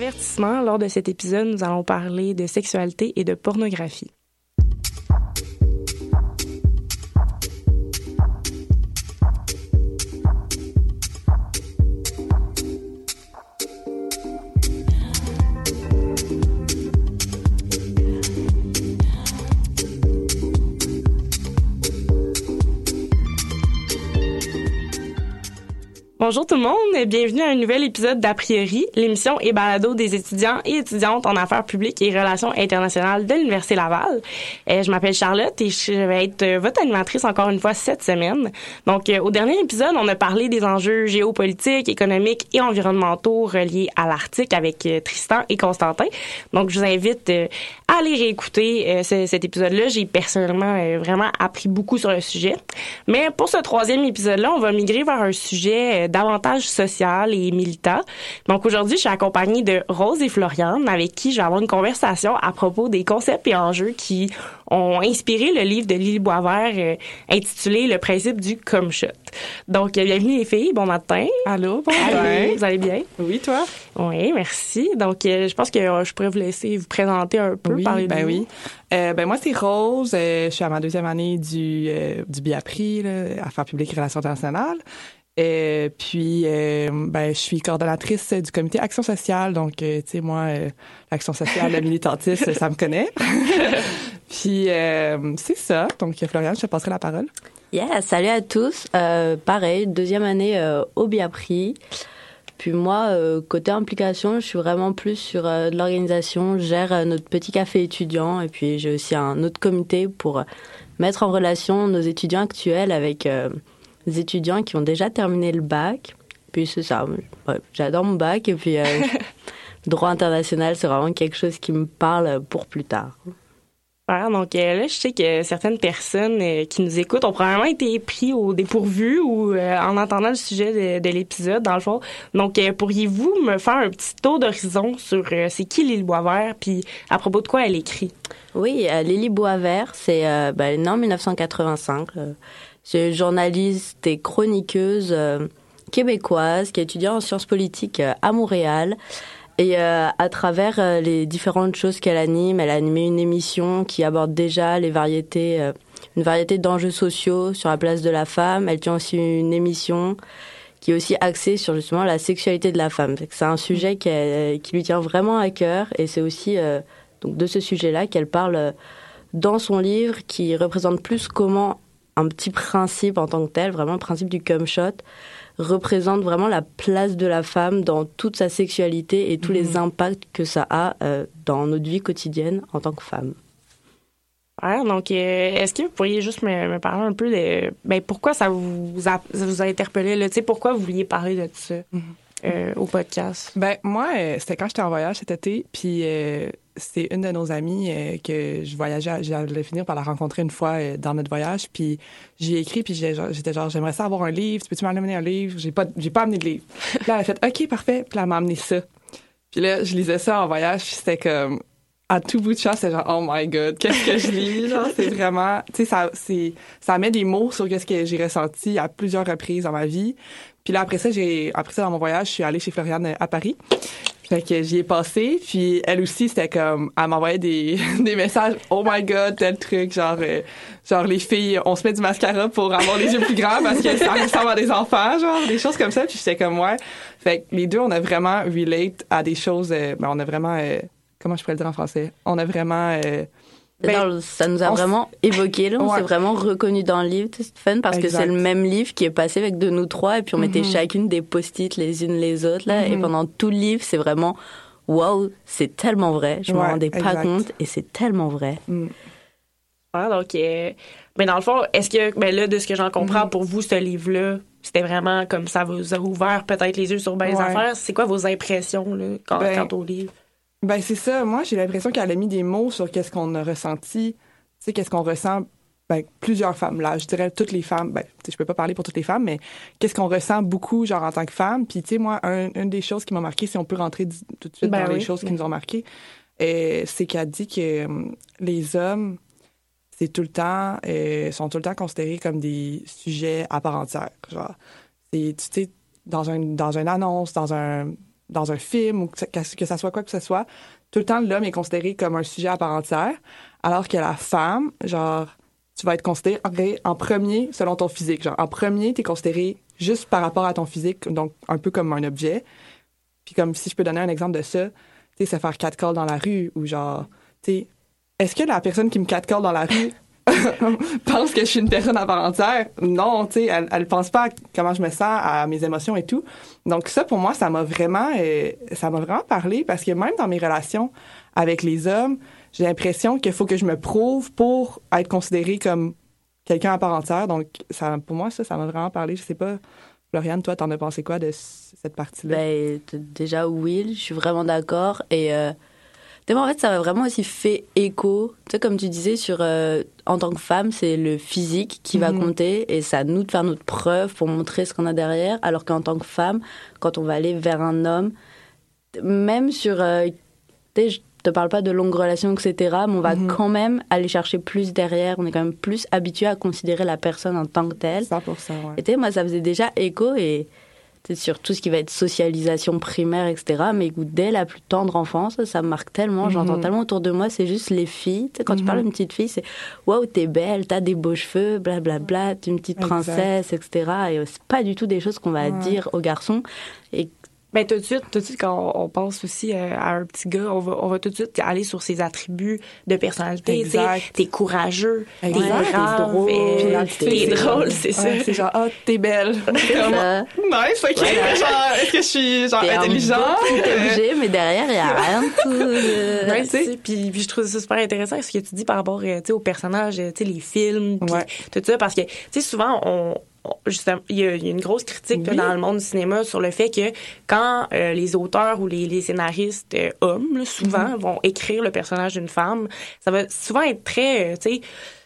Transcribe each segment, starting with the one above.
Avertissement, lors de cet épisode, nous allons parler de sexualité et de pornographie. Bonjour tout le monde, et bienvenue à un nouvel épisode d'A priori, l'émission et balado des étudiants et étudiantes en affaires publiques et relations internationales de l'Université Laval. Euh, je m'appelle Charlotte et je vais être euh, votre animatrice encore une fois cette semaine. Donc, euh, au dernier épisode, on a parlé des enjeux géopolitiques, économiques et environnementaux reliés à l'Arctique avec Tristan et Constantin. Donc, je vous invite à aller réécouter cet épisode-là. J'ai personnellement vraiment appris beaucoup sur le sujet. Mais pour ce troisième épisode-là, on va migrer vers un sujet davantage social et militant. Donc aujourd'hui, je suis accompagnée de Rose et Floriane avec qui je vais avoir une conversation à propos des concepts et enjeux qui ont inspiré le livre de Lily Boisvert euh, intitulé Le principe du come shot. Donc euh, bienvenue les filles, bon matin. Allô, bon matin. Vous allez bien? Oui, toi? Oui, merci. Donc euh, je pense que je pourrais vous laisser vous présenter un peu oui, parler ben de oui. ben moi c'est Rose, je suis à ma deuxième année du du BIAPRI, là, Affaires publiques et relations internationales. Et puis, euh, ben, je suis coordonnatrice du comité Action sociale. Donc, euh, tu sais, moi, euh, l'action sociale, le militantisme, ça me connaît. puis, c'est ça. Donc, Floriane, je te passerai la parole. Yeah, salut à tous. pareil, deuxième année au Biapri. Puis moi, côté implication, je suis vraiment plus sur de l'organisation. Je gère notre petit café étudiant. Et puis, j'ai aussi un autre comité pour mettre en relation nos étudiants actuels avec des étudiants qui ont déjà terminé le bac. Puis c'est ça, j'adore mon bac et puis euh, droit international, c'est vraiment quelque chose qui me parle pour plus tard. donc euh, là, je sais que certaines personnes euh, qui nous écoutent ont probablement été pris au dépourvu ou en entendant le sujet de, l'épisode, dans le fond. Donc, pourriez-vous me faire un petit tour d'horizon sur c'est qui Lily Boisvert, puis à propos de quoi elle écrit? Oui, Lily Boisvert, c'est ben, en 1985. C'est une journaliste et chroniqueuse euh, québécoise qui a étudié en sciences politiques euh, à Montréal. Et euh, à travers les différentes choses qu'elle anime, elle a animé une émission qui aborde déjà les variétés, une variété d'enjeux sociaux sur la place de la femme. Elle tient aussi une émission qui est aussi axée sur justement la sexualité de la femme. C'est un sujet qui, qui, lui tient vraiment à cœur et c'est aussi donc de ce sujet-là qu'elle parle dans son livre qui représente plus comment un petit principe en tant que tel, vraiment le principe du cum shot, représente vraiment la place de la femme dans toute sa sexualité et tous les mhm. impacts que ça a euh, dans notre vie quotidienne en tant que femme. Ouais, donc, euh, est-ce que vous pourriez juste me, parler un peu de ben, pourquoi ça vous a, vous a interpellé, là, pourquoi vous vouliez parler de ça mhm. euh, au podcast? Ben, moi, c'était quand j'étais en voyage cet été, puis c'est une de nos amies euh, que je voyageais, j'allais finir par la rencontrer une fois euh, dans notre voyage, puis j'ai écrit, puis j'étais genre, j'aimerais ça avoir un livre, tu peux-tu m'amener un livre? J'ai pas, j'ai pas amené de livre. Puis là, elle a fait, OK, parfait, puis là, elle m'a amené ça. Puis là, je lisais ça en voyage, puis c'était comme, à tout bout de champ, c'était genre, oh my god, qu'est-ce que je lis, genre, c'est vraiment, tu sais, ça, c'est, ça met des mots sur ce que j'ai ressenti à plusieurs reprises dans ma vie. Puis là, après ça, j'ai, après ça, dans mon voyage, je suis allée chez Floriane à Paris. Fait que j'y ai passé, puis elle aussi, c'était comme, elle m'envoyait des, des messages, oh my god, tel truc, genre, euh, genre les filles, on se met du mascara pour avoir les yeux plus grands parce que ça ressemble à des enfants, genre, des choses comme ça, puis j'étais comme, ouais. Fait que les deux, on a vraiment relate à des choses, euh, ben, on a vraiment, euh, comment je pourrais le dire en français? On a vraiment, ben, ça nous a vraiment évoqué, là. On s'est vraiment reconnu dans le livre, c'est fun, parce que c'est le même livre qui est passé avec de nous trois, et puis on mettait mhm. chacune des post-it les unes les autres, là. Et mhm. pendant tout le livre, c'est vraiment, waouh, c'est tellement vrai. Je me rendais pas compte, et c'est tellement vrai. Mm. donc, euh, mais dans le fond, est-ce que, ben là, de ce que j'en comprends, mhm. pour vous, ce livre-là, c'était vraiment comme ça vous a ouvert peut-être les yeux sur bien des affaires. C'est quoi vos impressions, là, quand, ben, quant au livre? Ben c'est ça. Moi, j'ai l'impression qu'elle a mis des mots sur qu'est-ce qu'on a ressenti, tu sais, qu'est-ce qu'on ressent. Ben, plusieurs femmes là, je dirais toutes les femmes. Ben, je peux pas parler pour toutes les femmes, mais qu'est-ce qu'on ressent beaucoup, genre en tant que femme. Puis tu sais, moi, une des choses qui m'a marqué, si on peut rentrer tout de suite ben dans les choses qui nous ont marqué, euh, c'est qu'elle dit que hum, les hommes, c'est tout le temps, euh, sont tout le temps considérés comme des sujets à part entière. Genre, c'est tu sais dans un dans une annonce, dans un dans un film ou que que ça soit quoi que ce soit, tout le temps, l'homme est considéré comme un sujet à part entière, alors que la femme, genre, tu vas être considéré en premier selon ton physique. Genre, en premier, tu es considéré juste par rapport à ton physique, donc un peu comme un objet. Puis comme si je peux donner un exemple de ça, tu sais, se faire catcall dans la rue ou genre, tu sais, est-ce que la personne qui me catcall dans la rue pense que je suis une personne à part entière? Non, tu sais, elle, elle pense pas à comment je me sens, à mes émotions et tout. Donc ça, pour moi, ça m'a vraiment, euh, ça m'a vraiment parlé parce que même dans mes relations avec les hommes, j'ai l'impression qu'il faut que je me prouve pour être considérée comme quelqu'un à part entière. Donc, ça, pour moi, ça, ça m'a vraiment parlé. Je sais pas, Floriane, toi, t'en as pensé quoi de cette partie-là? Ben, déjà, oui, je suis vraiment d'accord. Et euh, en fait, ça m'a vraiment aussi fait écho. Tu sais, comme tu disais, sur euh, en tant que femme, c'est le physique qui va Mhm. compter et c'est à nous de faire notre preuve pour montrer ce qu'on a derrière. Alors qu'en tant que femme, quand on va aller vers un homme, même sur. euh, tu sais, je te parle pas de longues relations, etc., mais on va Mhm. quand même aller chercher plus derrière. On est quand même plus habitué à considérer la personne en tant que telle. 100%, ouais. Et tu sais, moi, ça faisait déjà écho et sur tout ce qui va être socialisation primaire, etc. Mais dès la plus tendre enfance, ça me marque tellement. Mhm. J'entends tellement autour de moi, c'est juste les filles. Quand tu Mhm. parles d'une petite fille, c'est waouh, t'es belle, t'as des beaux cheveux, blablabla, t'es une petite Exact. princesse, etc. Et euh, c'est pas du tout des choses qu'on va Ouais. dire aux garçons. Et Ben tout de suite, tout de suite quand on, on pense aussi euh, à un petit gars, on va, on va tout de suite aller sur ses attributs de personnalité. T'es courageux, t'es brave, T'es drôle, c'est- drôle, c'est ça. C'est genre, ah, t'es belle. Comme, nice, ok. Genre, est-ce que je suis genre t'es petit Euh, mais derrière, il y a rien de tout. euh, Ouais, tu sais. puis, puis je trouve ça super intéressant ce que tu dis par rapport tu sais, aux personnages, euh, tu sais, les films, puis Ouais. tout ça, parce que, tu sais, souvent, on- justement, il y, a il y a une grosse critique là, dans le monde du cinéma sur le fait que quand euh, les auteurs ou les, les scénaristes euh, hommes, là, souvent, Mm-hmm. vont écrire le personnage d'une femme, ça va souvent être très, euh, tu sais,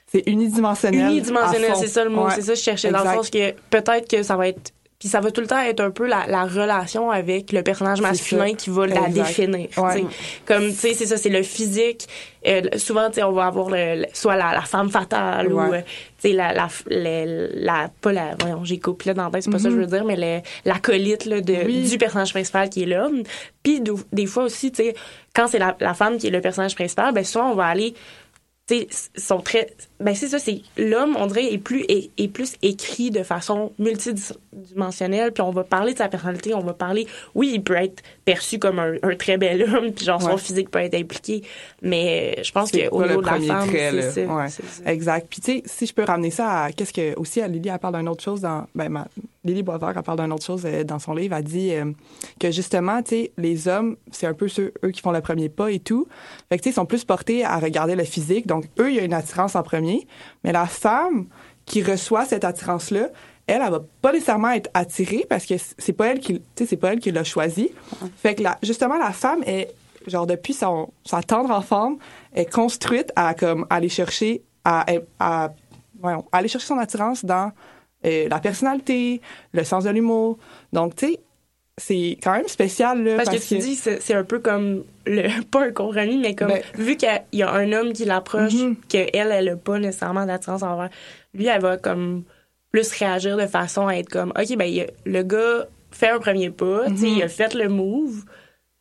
C'est unidimensionnel. unidimensionnel, c'est ça le mot, Ouais. c'est ça que je cherchais, dans le Exact. sens que peut-être que ça va être puis ça va tout le temps être un peu la, la relation avec le personnage masculin ça. qui va la définir. Ouais. Comme, tu sais, c'est ça, c'est le physique. Euh, souvent, tu sais, on va avoir le, le- soit la, la femme fatale ou, euh, tu sais, la, la, la, pas la, voyons, j'ai coupé là dans la tête, c'est pas ça que je veux dire, mais l'acolyte, là, de. Oui. du personnage principal qui est l'homme. Puis, de- des fois aussi, tu sais, quand c'est la, femme qui est le personnage principal, ben, souvent, on va aller tu sais, sont très ben c'est ça c'est l'homme on dirait est plus est, est plus écrit de façon multidimensionnelle puis on va parler de sa personnalité on va parler oui il peut être perçu comme un, un très bel homme puis genre son physique peut être impliqué mais je pense qu'au niveau de la femme c'est ça, Ouais. ça. Exact. Puis tu sais, si je peux ramener ça à qu'est-ce que aussi à Lily elle parle d'une autre chose dans ben ma, Lily Boisvert elle parle d'une autre chose euh, dans son livre, elle dit euh, que justement, tu sais, les hommes, c'est un peu ceux eux qui font le premier pas et tout. Fait que tu sais, ils sont plus portés à regarder le physique. Donc eux, il y a une attirance en premier, mais la femme qui reçoit cette attirance là, elle, elle va pas nécessairement être attirée parce que c'est pas elle qui, c'est pas elle qui l'a choisi. Fait que la, justement, la femme est genre depuis son, sa tendre enfance est construite à comme aller chercher à, à, voyons, aller chercher son attirance dans euh, la personnalité, le sens de l'humour. Donc tu sais, c'est quand même spécial là, parce, que tu dis c'est c'est un peu comme le pas un compromis mais comme Ben- vu qu'il y a un homme qui l'approche Mhm. que elle elle a pas nécessairement d'attirance envers lui elle va comme plus réagir de façon à être comme ok ben le gars fait un premier pas tu sais Mhm. il a fait le move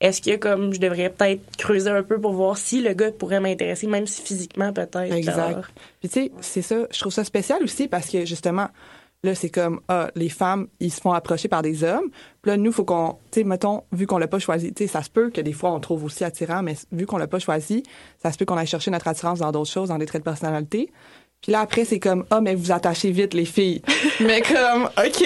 est-ce que comme je devrais peut-être creuser un peu pour voir si le gars pourrait m'intéresser même si physiquement peut-être Exact. Puis tu sais, c'est ça, je trouve ça spécial aussi parce que justement, là, c'est comme, ah, les femmes, ils se font approcher par des hommes. Puis là, nous, faut qu'on, tu sais, mettons, vu qu'on l'a pas choisi, tu sais, ça se peut que des fois, on trouve aussi attirant, mais vu qu'on l'a pas choisi, ça se peut qu'on aille chercher notre attirance dans d'autres choses, dans des traits de personnalité. Puis là, après, c'est comme, ah, mais vous attachez vite, les filles. mais comme, OK.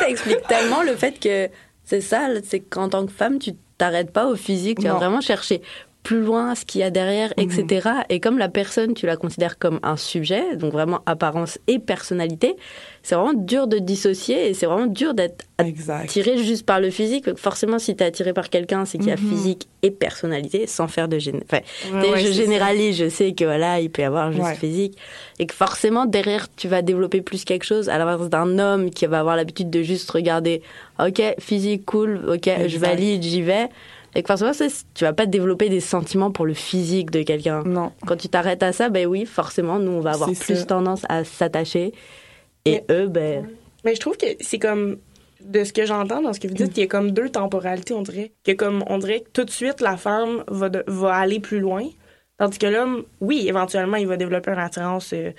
ça explique tellement le fait que c'est ça, c'est qu'en tant que femme, tu t'arrêtes pas au physique, tu vas vraiment chercher plus loin ce qu'il y a derrière, etc. Et comme la personne, tu la considères comme un sujet, donc vraiment apparence et personnalité, c'est vraiment dur de dissocier et c'est vraiment dur d'être Exact. attiré juste par le physique. Forcément, si t'es attiré par quelqu'un, c'est qu'il y a Mhm. physique et personnalité, sans faire de gén... Enfin, Ouais, tu sais, ouais, je ça. généralise, je sais que voilà, il peut y avoir juste Ouais. physique. Et que forcément, derrière, tu vas développer plus quelque chose, à l'inverse d'un homme qui va avoir l'habitude de juste regarder, ok, physique, cool, ok, je valide, j'y vais. Et que forcément, tu vas pas développer des sentiments pour le physique de quelqu'un. Non. Quand tu t'arrêtes à ça, ben oui, forcément, nous, on va avoir plus ça. tendance à s'attacher. Et eux, ben, Mais je trouve que c'est comme de ce que j'entends dans ce que vous dites, il y a comme deux temporalités, on dirait. Que comme, on dirait que tout de suite, la femme va, de- va aller plus loin. Tandis que l'homme, oui, éventuellement, il va développer une attirance, euh,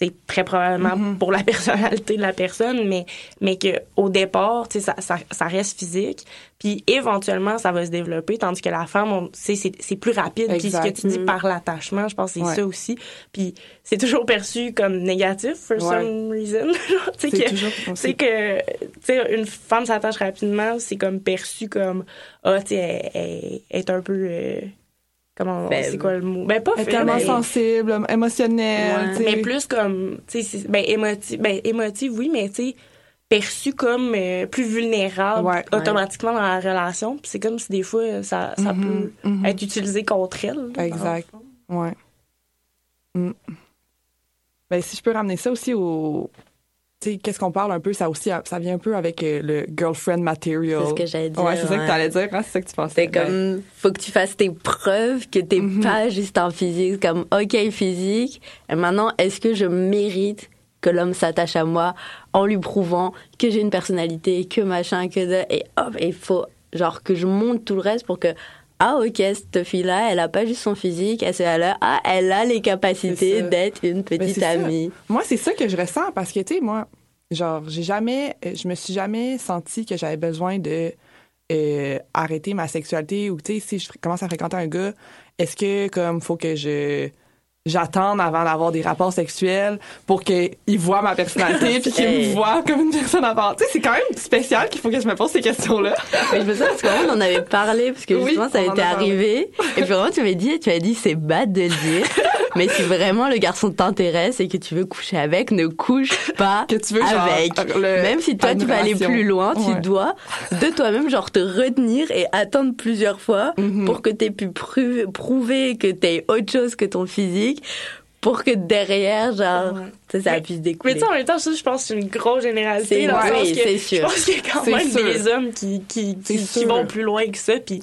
c'est très probablement pour la personnalité de la personne, mais, mais que au départ, tu sais, ça, ça, ça reste physique. Puis éventuellement, ça va se développer. Tandis que la femme, on, c'est, plus rapide. Puis ce que tu dis par l'attachement, je pense que c'est Ouais. ça aussi. Puis c'est toujours perçu comme négatif, for Ouais. some reason. Genre, tu sais, C'est que- que tu sais une femme s'attache rapidement c'est comme perçu comme ah tu elle- elle est un peu euh, comment Faible. c'est quoi le mot? ben pas tellement mais- sensible, émotionnelle. Ouais. tu sais. mais plus comme tu sais c'est- ben émotive ben émotive oui mais tu sais perçu comme euh, plus vulnérable Ouais. automatiquement dans la relation Puis c'est comme si des fois ça, ça Mhm, peut mhm. être utilisé contre elle Exact. Ouais. Mm. Ben, si je peux ramener ça aussi au. Qu'est-ce qu'on parle un peu, ça aussi, ça vient un peu avec euh, le girlfriend material. C'est ce que j'allais dire. Ouais, c'est ça que t'allais dire, hein? C'est ça que tu pensais. C'est comme, faut que tu fasses tes preuves, que t'es Mhm. pas juste en physique, comme, ok, physique. Et maintenant, est-ce que je mérite que l'homme s'attache à moi en lui prouvant que j'ai une personnalité, que machin, que de, et hop, il faut, genre, que je monte tout le reste pour que, ah, ok, cette fille-là, elle a pas juste son physique, elle, elle a, ah, elle a les capacités d'être une Ben, petite ça. amie. Moi, c'est ça que je ressens parce que, tu sais, moi, genre, j'ai jamais, euh, je me suis jamais senti que j'avais besoin de euh, arrêter ma sexualité ou, tu sais, si je commence à fréquenter un gars, est-ce que, comme, faut que je j'attende avant d'avoir des rapports sexuels pour qu'il voit ma personnalité puis qu'il Hey. me voit comme une personne à part. Tu sais, c'est quand même spécial qu'il faut que je me pose ces questions-là. Mais je me souviens parce qu'on en avait parlé, parce que Oui, justement, ça a parlé. arrivé. Et puis vraiment, tu m'as dit, tu as dit, c'est bad de le dire. mais si vraiment le garçon t'intéresse et que tu veux coucher avec, ne couche pas Que tu veux, avec. le- Même si toi, tu vas aller plus loin, Ouais. tu dois de toi-même, genre, te retenir et attendre plusieurs fois Mhm. pour que tu aies pu prouver, que t'es autre chose que ton physique pour que derrière, genre, Ouais. tu ça Mais- puisse mais découler. tu sais en même temps ça je pense que c'est une grosse généralité dans oui, c'est je sûr. pense qu'il y a quand même sûr. des hommes qui qui, qui, vont plus loin que ça puis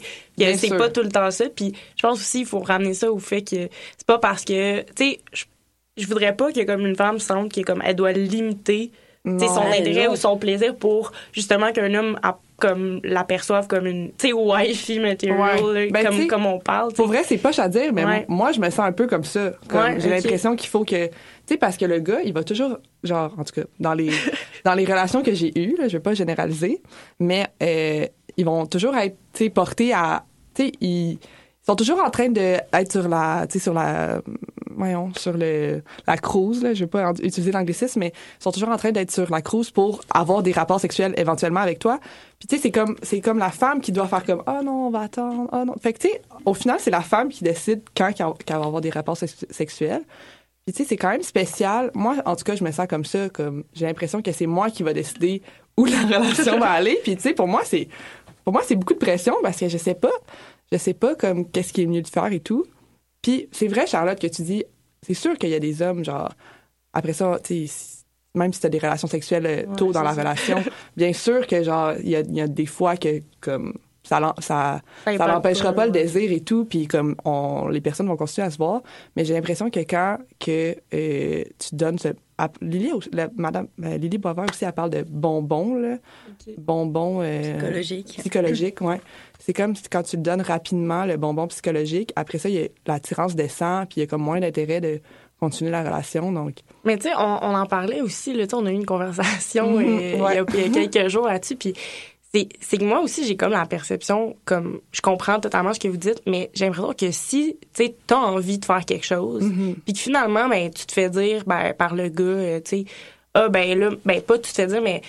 c'est pas tout le temps ça puis je pense aussi il faut ramener ça au fait que c'est pas parce que tu sais je, je voudrais pas que comme une femme sente que comme elle doit limiter tu son intérêt ou son plaisir pour justement qu'un homme a- comme l'aperçoive comme une tu sais wifey material Ouais. là, Ben, comme comme on parle. Pour vrai, c'est poche à dire, mais Ouais. moi, je me sens un peu comme ça. Comme Ouais, j'ai l'impression qu'il faut que, tu sais, parce que le gars, il va toujours, genre, en tout cas, dans les, dans les relations que j'ai eues, là, je vais pas généraliser, mais euh, ils vont toujours être, tu sais, portés à, tu sais, ils sont toujours en train de être sur la, tu sais, sur la, voyons, sur le, la cruise, là, je vais pas utiliser l'anglicisme, mais ils sont toujours en train d'être sur la cruise pour avoir des rapports sexuels éventuellement avec toi. Puis tu sais, c'est comme, c'est comme la femme qui doit faire comme, oh non, on va attendre, oh non. Fait que tu sais, au final, c'est la femme qui décide quand qu'elle va avoir des rapports sex- sexuels. Puis tu sais, c'est quand même spécial. Moi, en tout cas, je me sens comme ça, comme j'ai l'impression que c'est moi qui va décider où la relation va aller. Puis tu sais, pour moi, c'est, pour moi, c'est beaucoup de pression parce que je sais pas, je sais pas comme qu'est-ce qui est mieux de faire et tout. Puis c'est vrai, Charlotte, que tu dis, c'est sûr qu'il y a des hommes, genre, après ça, tu même si tu as des relations sexuelles euh, Ouais, tôt dans la ça. relation, bien sûr que, genre, il y a, il y a des fois que, comme, ça, ça, Ça ça pas, le désir et tout, puis comme on, les personnes vont continuer à se voir, mais j'ai l'impression que quand que euh, tu donnes ce... à- Lily, la- Madame, euh, Lily Boisvert aussi, elle parle de bonbons, là. Bonbons... euh, Psychologique. Psychologique, ouais. C'est comme quand tu le donnes rapidement, le bonbon psychologique, après ça, il y a, l'attirance descend, puis il y a comme moins d'intérêt de continuer la relation, donc... Mais tu sais, on, on en parlait aussi, là, on a eu une conversation Mhm, euh, il y a- ouais. il y, a quelques jours là-dessus, puis c'est c'est que moi aussi, j'ai comme la perception, comme, je comprends totalement ce que vous dites, mais j'ai l'impression que si, tu sais, t'as envie de faire quelque chose, Mhm. puis que finalement, ben, tu te fais dire, ben, par le gars, euh, tu sais, ah, ben là, ben, pas tu te fais dire, mais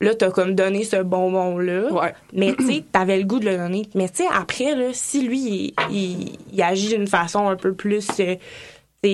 là, t'as comme donné ce bonbon-là, Ouais. mais tu sais, t'avais le goût de le donner. Mais tu sais, après, là, si lui, il, il, il agit d'une façon un peu plus... euh,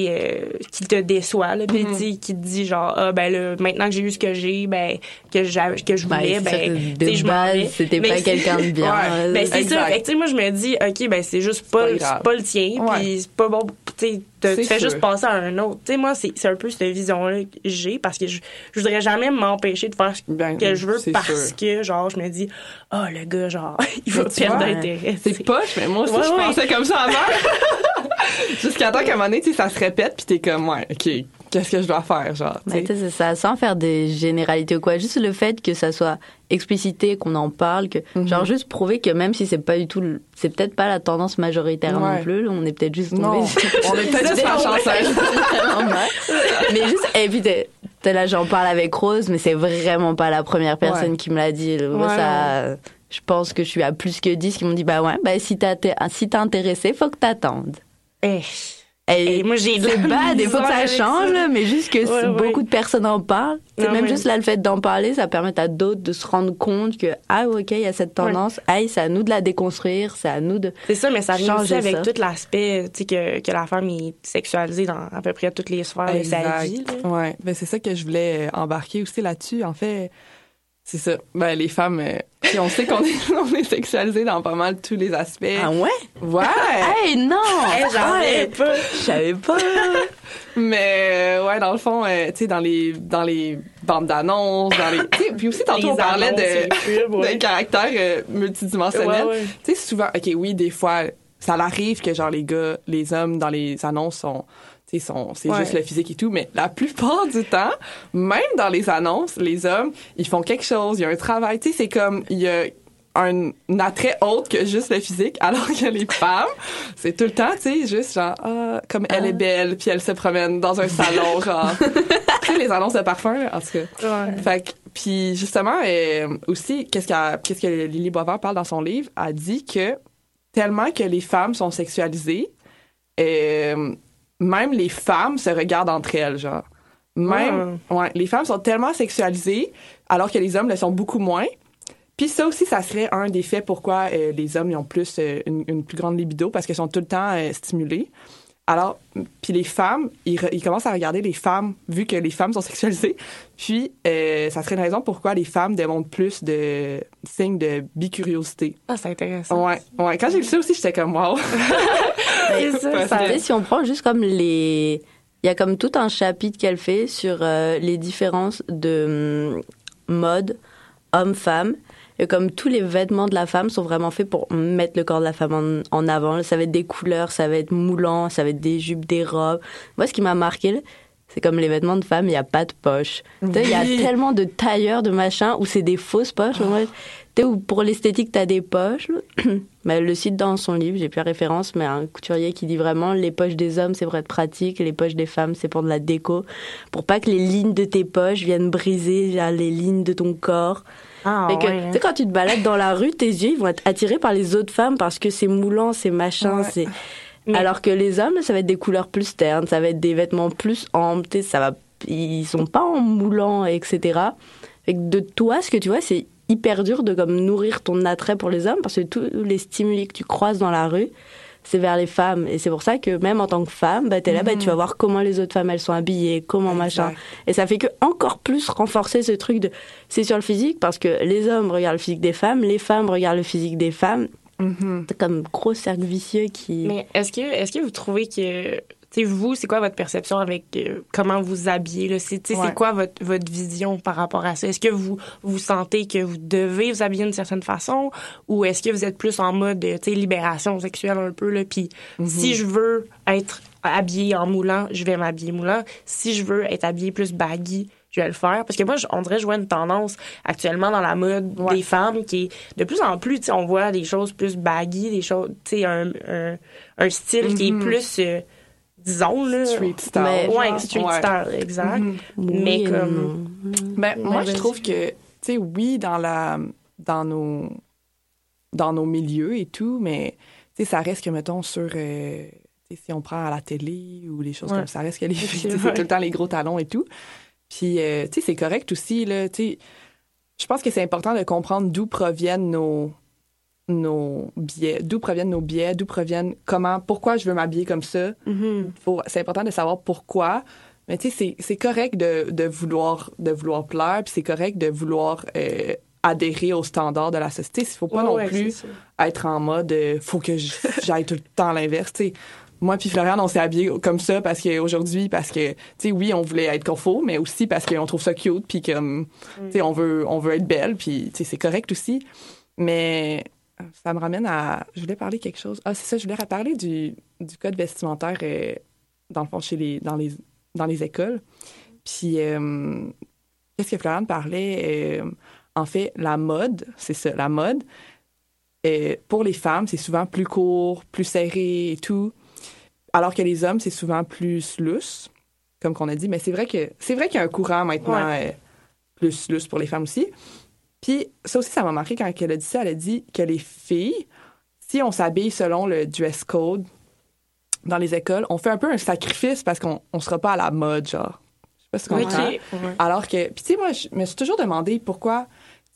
euh, qui te déçoit, là, puis sais, qui te dit genre, ah, ben là, maintenant que j'ai eu ce que j'ai, ben, que, j'a- que je Ben, voulais, ben, de je m'en c'était pas quelqu'un de bien. Ouais. Ben, c'est ça. Fait que, tu sais, moi, je me dis, OK, ben, c'est juste pas, pas le- pas tien, puis c'est pas bon, tu sais, te- fais juste passer à un autre. Tu sais, moi, c'est c'est un peu cette vision-là que j'ai, parce que je, je voudrais jamais m'empêcher de faire ce Ben, que je veux parce sûr. que, genre, je me dis, ah, le gars, genre, il va perdre d'intérêt. C'est poche, mais moi aussi, Ouais, je ouais. pensais comme ça avant. Jusqu'à temps qu'à un moment donné, tu sais, ça se répète, puis t'es comme, ouais, OK, qu'est-ce que je dois faire, genre. C'est ça, sans faire des généralités ou quoi. Juste le fait que ça soit explicité, qu'on en parle, que Mhm. genre juste prouver que même si c'est pas du tout, c'est peut-être pas la tendance majoritaire Ouais. non plus. on est peut-être juste tombé. Non, on est peut-être juste mal. mais juste, et puis t'es, t'es là, j'en parle avec Rose, mais c'est vraiment pas la première personne Ouais. qui me l'a dit. Moi, Ouais, ça, je pense que je suis à plus que 10 qui m'ont dit, bah ouais, bah si t'as, si t'es intéressé, faut que t'attendes. Eh, Et Et moi, j'ai de c'est la bad, il faut que misère ça change, ça. là, mais juste que Ouais, beaucoup de personnes en parlent. C'est Non, même mais- juste là, le fait d'en parler, ça permet à d'autres de se rendre compte que, ah, ok, il y a cette tendance, ah, c'est à nous de la déconstruire, c'est à nous de. C'est ça, mais ça vient aussi avec ça. tout l'aspect, tu sais, que, que la femme est sexualisée dans à peu près toutes les sphères de sa vie. là. Ouais, ben c'est ça que je voulais euh, embarquer aussi là-dessus. En fait, c'est ça. Ben les femmes, euh, puis on sait qu'on est, on est sexualisé dans pas mal tous les aspects. Ah ouais? Ouais. Hey, non! Eh, j'en ai pas. Je savais pas! Mais euh, ouais, dans le fond, euh, tu sais, dans les dans les bandes d'annonces, dans les, tu sais, puis aussi tantôt Les on parlait de pubs, ouais. d'un caractère euh, multidimensionnel. Ouais, ouais. Tu sais, souvent, ok, oui, des fois, ça arrive que genre les gars, les hommes dans les annonces sont, c'est Ouais. juste le physique et tout, mais la plupart du temps, même dans les annonces, les hommes, ils font quelque chose, il y a un travail, tu sais, c'est comme il y a un, attrait autre que juste le physique, alors que les femmes, c'est tout le temps, tu sais, juste genre, ah, comme elle est belle, puis elle se promène dans un salon, genre, tu sais, les annonces de parfum, en tout cas. Ouais. Fait que, puis justement, euh, aussi, qu'est-ce, qu'est-ce que Lily Boisvert parle dans son livre? Elle dit que tellement que les femmes sont sexualisées, euh, même les femmes se regardent entre elles, genre. Même, ouais, les femmes sont tellement sexualisées, alors que les hommes le sont beaucoup moins. Puis ça aussi, ça serait un des faits pourquoi euh, les hommes ils ont plus euh, une, une plus grande libido parce qu'ils sont tout le temps euh, stimulés. Alors, puis les femmes, ils, re- ils commencent à regarder les femmes, vu que les femmes sont sexualisées. Puis, ça serait une raison pourquoi les femmes démontrent plus de signes de bicuriosité. Ah, c'est intéressant. Ouais, ouais. Quand j'ai lu ça aussi, j'étais comme, wow. Ça, ça- si on prend juste comme les. Il y a comme tout un chapitre qu'elle fait sur euh, les différences de hum, mode homme-femme. Et comme tous les vêtements de la femme sont vraiment faits pour mettre le corps de la femme en, en avant. Ça va être des couleurs, ça va être moulant, ça va être des jupes, des robes. Moi, ce qui m'a marqué, c'est comme les vêtements de femme, il n'y a pas de poche. Il y a tellement de tailleurs, de machins, où c'est des fausses poches. Sais, où? Pour l'esthétique, t'as des poches. Mais le cite dans son livre, j'ai plus la référence, mais un couturier qui dit vraiment les poches des hommes, c'est pour être pratique, et les poches des femmes, c'est pour de la déco. Pour pas que les lignes de tes poches viennent briser les lignes de ton corps. Ah, Fait que, ouais, tu sais, quand tu te balades dans la rue, tes yeux, ils vont être attirés par les autres femmes parce que c'est moulant, c'est machin, Ouais. c'est... Mais- Alors que les hommes, ça va être des couleurs plus ternes, ça va être des vêtements plus amples, tu ça va... Ils sont pas en moulant, etc. Fait que de toi, ce que tu vois, c'est hyper dur de comme nourrir ton attrait pour les hommes parce que tous les stimuli que tu croises dans la rue, c'est vers les femmes. Et c'est pour ça que même en tant que femme, bah, t'es là, bah, tu vas voir comment les autres femmes, elles sont habillées, comment machin. Et ça fait que encore plus renforcer ce truc de c'est sur le physique parce que les hommes regardent le physique des femmes, les femmes regardent le physique des femmes. Mhm. C'est comme gros cercle vicieux qui. Mais est-ce que, est-ce que vous trouvez que, sais, vous, c'est quoi votre perception avec euh, comment vous habillez? Là? C'est, Ouais. c'est quoi votre, votre vision par rapport à ça? Est-ce que vous, vous sentez que vous devez vous habiller d'une certaine façon? Ou est-ce que vous êtes plus en mode, euh, tu sais, libération sexuelle un peu? Là? Puis si je veux être habillée en moulant, je vais m'habiller moulant. Si je veux être habillée plus baggy, je vais le faire. Parce que moi, je- on dirait je vois une tendance actuellement dans la mode Ouais. des femmes qui est de plus en plus, on voit des choses plus baggy, des choses, tu sais, un, un, un style qui est Mhm. plus, euh, disons, là. Street style. Mais- Ouais, street Ouais. style, exact. Mhm. Oui mais et comme-. Ben, moi, je trouve que, tu sais, oui, dans la, dans nos, dans nos milieux et tout, mais, tu sais, ça reste que, mettons, sur, euh, tu sais, si on prend à la télé ou des choses Ouais. comme ça, reste que les filles, tu sais, Ouais. c'est tout le temps les gros talons et tout. Puis, euh, tu sais, c'est correct aussi, là, tu sais, je pense que c'est important de comprendre d'où proviennent nos, nos biais, d'où proviennent nos biais, d'où proviennent, comment, pourquoi je veux m'habiller comme ça, Mhm. faut- c'est important de savoir pourquoi. Mais tu sais, c'est- correct de, de vouloir de vouloir plaire, puis c'est correct de vouloir euh, adhérer aux standards de la société. Il faut pas Ouais, non ouais, plus être en mode euh, faut que j'aille tout le temps à l'inverse. Moi puis Florian, on s'est habillés comme ça parce qu'aujourd'hui, parce que, tu sais, oui, on voulait être confort, mais aussi parce qu'on trouve ça cute, puis comme, tu sais, on veut, on veut être belle, puis, tu sais, c'est correct aussi. Mais ça me ramène à... Je voulais parler quelque chose. Ah, c'est ça, je voulais parler du, du code vestimentaire, euh, dans le fond, chez les, dans les, dans les écoles. Puis, euh, qu'est-ce que Florence parlait? Euh, en fait, la mode, c'est ça, la mode. euh, pour les femmes, c'est souvent plus court, plus serré et tout. Alors que les hommes, c'est souvent plus lousse, comme qu'on a dit. Mais c'est vrai que c'est vrai qu'il y a un courant maintenant euh, plus lousse pour les femmes aussi. Puis ça aussi, ça m'a marqué quand elle a dit ça. Elle a dit que les filles, si on s'habille selon le dress code dans les écoles, on fait un peu un sacrifice parce qu'on on sera pas à la mode, genre. Je sais pas si tu comprends. Alors que, puis tu sais, moi, je me suis toujours demandé pourquoi,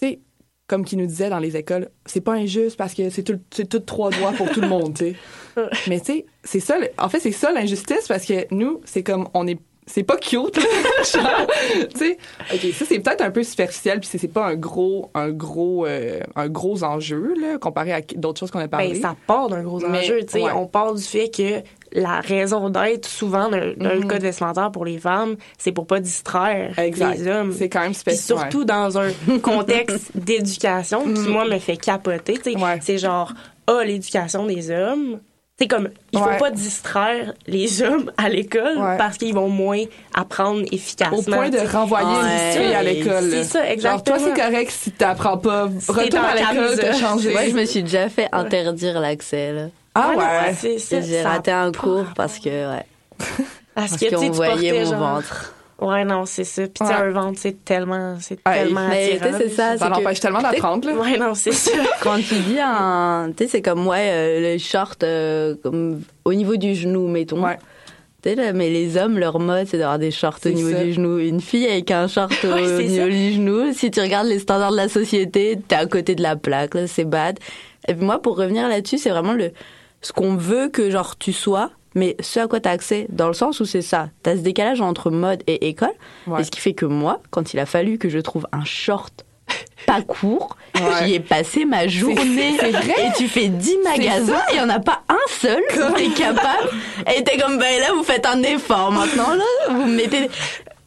tu sais, comme qui nous disait dans les écoles, c'est pas injuste parce que c'est tout, tout trois doigts pour tout le monde, tu sais. Mais tu sais, c'est ça, en fait, c'est ça l'injustice parce que nous, c'est comme, on est, c'est pas cute, genre, tu sais. Ok, ça c'est peut-être un peu superficiel puis c'est pas un gros, un gros, euh, un gros enjeu là comparé à d'autres choses qu'on a parlé. Ben, ça part d'un gros Mais, enjeu. tu sais. ouais. On part du fait que la raison d'être souvent d'un d'un Mhm. code vestimentaire pour les femmes, c'est pour pas distraire exact. les hommes. C'est quand même spécial. surtout dans un contexte d'éducation qui, moi, me fait capoter. tu sais. Mm. Ouais. C'est genre, ah, l'éducation des hommes. C'est comme, il faut Ouais. pas distraire les hommes à l'école Ouais. parce qu'ils vont moins apprendre efficacement. Au point de renvoyer les filles à l'école. C'est ça, Genre, toi, exactement. c'est correct si t'apprends pas. Retourne à l'école, t'as camisole. changé. Moi, je me suis déjà fait interdire l'accès, là. Ah Ouais, J'ai ça a raté un cours parce que, ouais. Parce, Parce que, tu sais, qu'on voyait mon genre- ventre. Ouais, non, c'est ça. Puis, tu sais, un ventre, c'est tellement, c'est Ouais, tellement mais tu sais, attirant. c'est ça, Ça que- l'empêche tellement d'apprendre, là. Ouais, non, c'est ça. Quand tu dis un. Tu sais, c'est comme, ouais, euh, le short euh, comme, au niveau du genou, mettons. Ouais. Tu sais, là, mais les hommes, leur mode, c'est d'avoir des shorts au niveau ça. du genou. Une fille avec un short au Ouais, niveau ça. du genou, si tu regardes les standards de la société, t'es à côté de la plaque, là, c'est bad. Et puis moi, pour revenir là-dessus, c'est vraiment le ce qu'on veut que genre tu sois, mais ce à quoi t'as accès, dans le sens où c'est ça. T'as ce décalage entre mode et école, Ouais. et ce qui fait que moi, quand il a fallu que je trouve un short pas court, Ouais. j'y ai passé ma journée. c'est vrai. Et tu fais 10 magasins et il n'y en a pas un seul qui est capable. Et t'es comme, ben là, vous faites un effort maintenant, là. Vous mettez.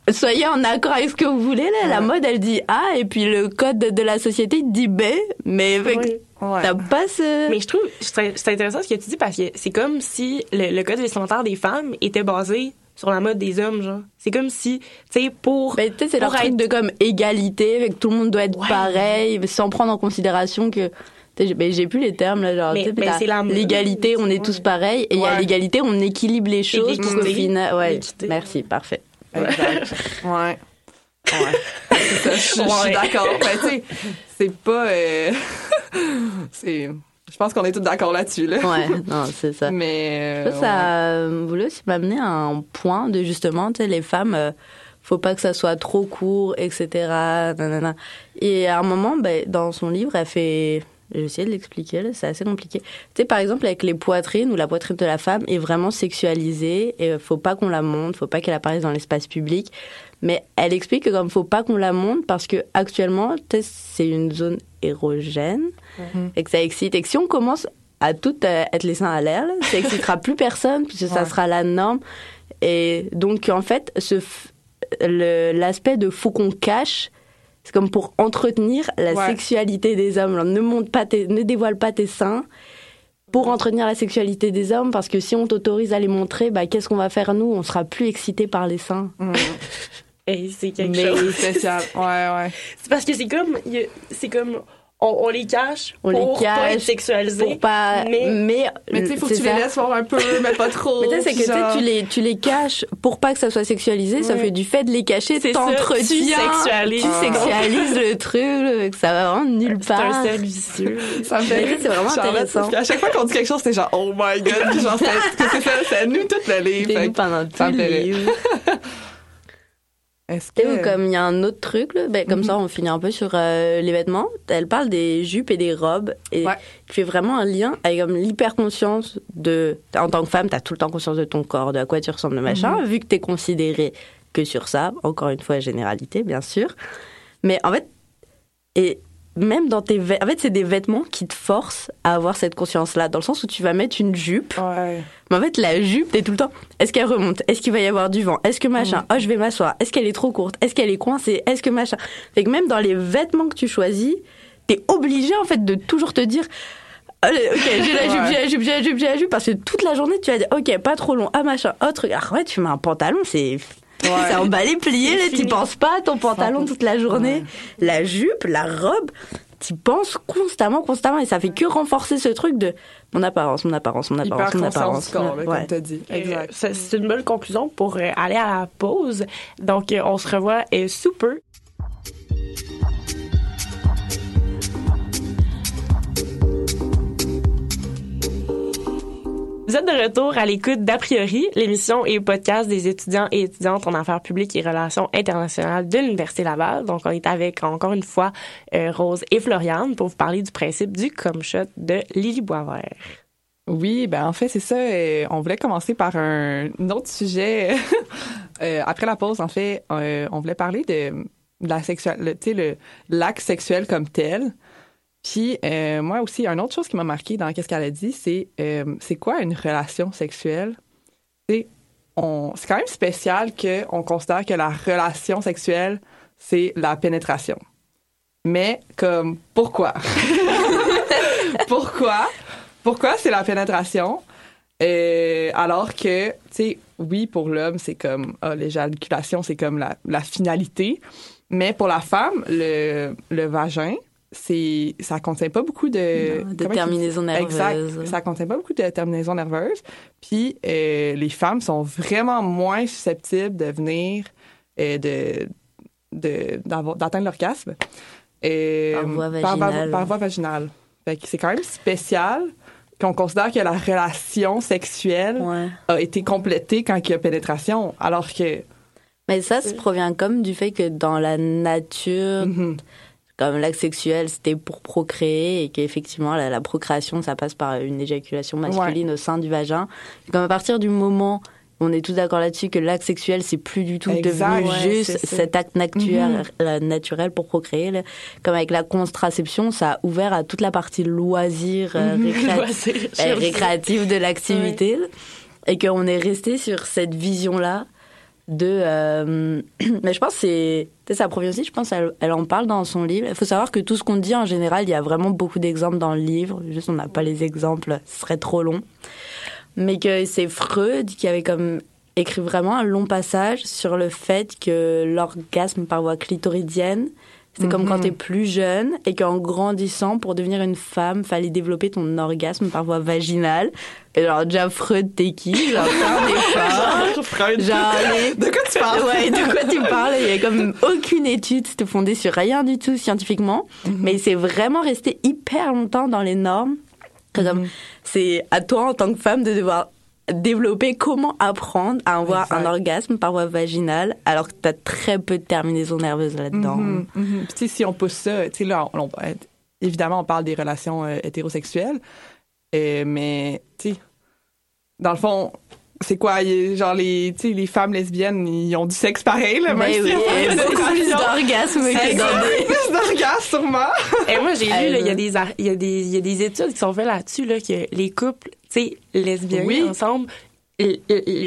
Soyez en accord avec ce que vous voulez, là. La mode, elle dit A, et puis le code de la société dit B. Mais fait que Oui. Ouais. t'as pas ce. Mais je trouve, c'est c'est intéressant ce que tu dis parce que c'est comme si le, le code vestimentaire des femmes était basé sur la mode des hommes, genre. C'est comme si, tu sais, pour. Ben, tu sais, c'est leur pour truc de comme égalité, fait que tout le monde doit être Ouais. pareil, sans prendre en considération que. tu sais, j'ai- Ben, j'ai plus les termes, là, genre. Mais- c'est la- L'égalité, on est Ouais. tous pareils, et il y a l'égalité, on équilibre les choses pour qu'au l'équité. final. Ouais, L'équité. merci, parfait. Exact. ouais. Ouais. Ça, je, suis- Ouais. d'accord. Mais tu sais, c'est pas. euh, c'est. Je pense qu'on est tous d'accord là-dessus, là. Ouais, non, c'est ça. Mais. Ça, euh, ça euh, voulait aussi m'amener à un point de justement, tu sais, les femmes, euh, faut pas que ça soit trop court, etc. nanana. Et à un moment, ben, dans son livre, elle fait. J'ai essayé de l'expliquer, c'est assez compliqué. Tu sais, par exemple, avec les poitrines, où la poitrine de la femme est vraiment sexualisée, et faut pas qu'on la montre, faut pas qu'elle apparaisse dans l'espace public. Mais elle explique que comme faut pas qu'on la montre, parce que actuellement, tu sais, c'est une zone érogène, et que ça excite. Et que si on commence à tout euh, être les seins à l'air, ça excitera plus personne, puisque ça sera la norme. Et donc, en fait, ce l'aspect de faut qu'on cache, c'est comme pour entretenir la Ouais. sexualité des hommes. Alors, ne montre pas tes- ne dévoile pas tes seins pour entretenir la sexualité des hommes, parce que si on t'autorise à les montrer, bah, qu'est-ce qu'on va faire nous? On sera plus excité par les seins. mm, Hey, c'est quelque Mais- chose. spécial. Ouais, ouais. C'est parce que c'est comme, c'est comme, on, on les cache On les pour pas cache être sexualisés. Pour pas. mais- Mais, Mais tu sais, faut que c'est tu les ça. laisses voir un peu, mais pas trop. Mais tu sais, c'est que tu sais, genre. tu les, tu les caches pour pas que ça soit sexualisé, sauf Ouais. que du fait de les cacher, C'est t'entretiens. tu sexualises. Tu Ah. sexualises le truc, ça va vraiment nulle C'est un part. cercle vicieux. Ça me fait c'est vraiment intéressant. Qu'à chaque fois qu'on dit quelque chose, c'est genre, oh my god. Genre, c'est c'est ça, c'est nous tout le livre. Mis que- pendant tout le livre. Est-ce Tu que. comme il y a un autre truc, là, ben, comme Mhm. ça on finit un peu sur euh, les vêtements. Elle parle des jupes et des robes et Ouais. qui fait vraiment un lien avec comme l'hyper-conscience de... En tant que femme, t'as tout le temps conscience de ton corps, de à quoi tu ressembles, de machin, vu que t'es considérée que sur ça. Encore une fois, généralité, bien sûr. Mais en fait, et même dans tes vêtements, en fait, c'est des vêtements qui te forcent à avoir cette conscience-là, dans le sens où tu vas mettre une jupe Ouais. mais en fait, la jupe, t'es tout le temps. Est-ce qu'elle remonte? Est-ce qu'il va y avoir du vent? Est-ce que machin? Mm. Oh, je vais m'asseoir. Est-ce qu'elle est trop courte? Est-ce qu'elle est coincée? Est-ce que machin? Fait que même dans les vêtements que tu choisis, t'es obligé en fait de toujours te dire Allez, ok, j'ai la jupe, j'ai la jupe, j'ai la jupe, j'ai la jupe, parce que toute la journée, tu vas dire, ok, pas trop long, ah machin, autre, ah ouais, tu mets un pantalon, c'est, c'est emballé, plié, là, tu penses pas à ton pantalon toute la journée. La jupe, la robe, tu penses constamment, constamment, et ça fait que renforcer ce truc de mon apparence, mon apparence, mon apparence, mon apparence. Corps, là, Ouais. comme t'as dit. Exact. C'est une bonne conclusion pour euh, aller à la pause. Donc, euh, on se revoit euh, sous peu. Vous êtes de retour à l'écoute d'A priori, l'émission et podcast des étudiants et étudiantes en affaires publiques et relations internationales de l'Université Laval. Donc, on est avec, encore une fois, euh, Rose et Floriane pour vous parler du principe du come shot de Lily Boisvert. Oui, ben en fait, c'est ça. euh, on voulait commencer par un, autre sujet. Euh, après la pause, en fait, on voulait parler de, la le l'acte sexuel comme tel. Puis euh, moi aussi, une autre chose qui m'a marqué dans qu'est-ce qu'elle a dit, c'est euh, c'est quoi une relation sexuelle? C'est quand même spécial que on considère que la relation sexuelle c'est la pénétration. Mais comme pourquoi? Pourquoi? Pourquoi c'est la pénétration? Euh, alors que, tu sais, oui, pour l'homme, c'est comme, ah, l'éjaculation, c'est comme la, finalité. Mais pour la femme, le vagin, c'est, ça contient pas beaucoup de... Non, de terminaisons il- Exact. nerveuses. Ça contient pas beaucoup de terminaisons nerveuses. Puis, euh, les femmes sont vraiment moins susceptibles de venir, euh, de, d'atteindre l'orgasme. Euh, Par voie Par, vaginale. par voie vaginale. Fait que c'est quand même spécial qu'on considère que la relation sexuelle Ouais. a été complétée quand il y a pénétration, alors que... Mais ça, ça provient comme du fait que dans la nature, Mhm. Comme l'acte sexuel, c'était pour procréer et qu'effectivement, la, la procréation, ça passe par une éjaculation masculine au sein du vagin. Et comme à partir du moment où on est tous d'accord là-dessus que l'acte sexuel, c'est plus du tout Exact, devenu ouais, juste cet acte naturel, Mhm. naturel pour procréer. là. Comme avec la contraception, ça a ouvert à toute la partie loisir, euh, Mhm. récréa- Loisir, euh, de l'activité. Et qu'on est resté sur cette vision-là de euh, mais je pense que c'est ça provient aussi je pense elle en parle dans son livre. Il faut savoir que tout ce qu'on dit en général il y a vraiment beaucoup d'exemples dans le livre. Juste on n'a pas les exemples ce serait trop long. Mais que c'est Freud qui avait comme écrit vraiment un long passage sur le fait que l'orgasme par voie clitoridienne c'est comme Mhm. quand t'es plus jeune et qu'en grandissant, pour devenir une femme, fallait développer ton orgasme par voie vaginale. Et genre, déjà, Freud, t'es qui? Genre. Freud. Genre, les- De quoi tu parles? Ouais, de quoi tu parles? Il y a comme aucune étude, c'était fondé sur rien du tout scientifiquement, Mhm. mais c'est vraiment resté hyper longtemps dans les normes. Mhm. c'est à toi en tant que femme de devoir développer comment apprendre à avoir Exact. un orgasme par voie vaginale alors que t'as très peu de terminaisons nerveuses là-dedans. Tu sais, si on pousse ça, tu sais, là, on- on- euh, évidemment, on parle des relations euh, hétérosexuelles, euh, mais, tu sais, dans le fond, c'est quoi, genre, les, tu sais, les femmes lesbiennes, ils ont du sexe pareil, là, Mais même oui, fait beaucoup plus pénétration. d'orgasme que dans des... plus d'orgasme, sûrement. Et moi, j'ai lu, il y, a des il y, a des- il y a des études qui sont faites là-dessus, là, que les couples, tu sais, lesbiens Oui. ensemble,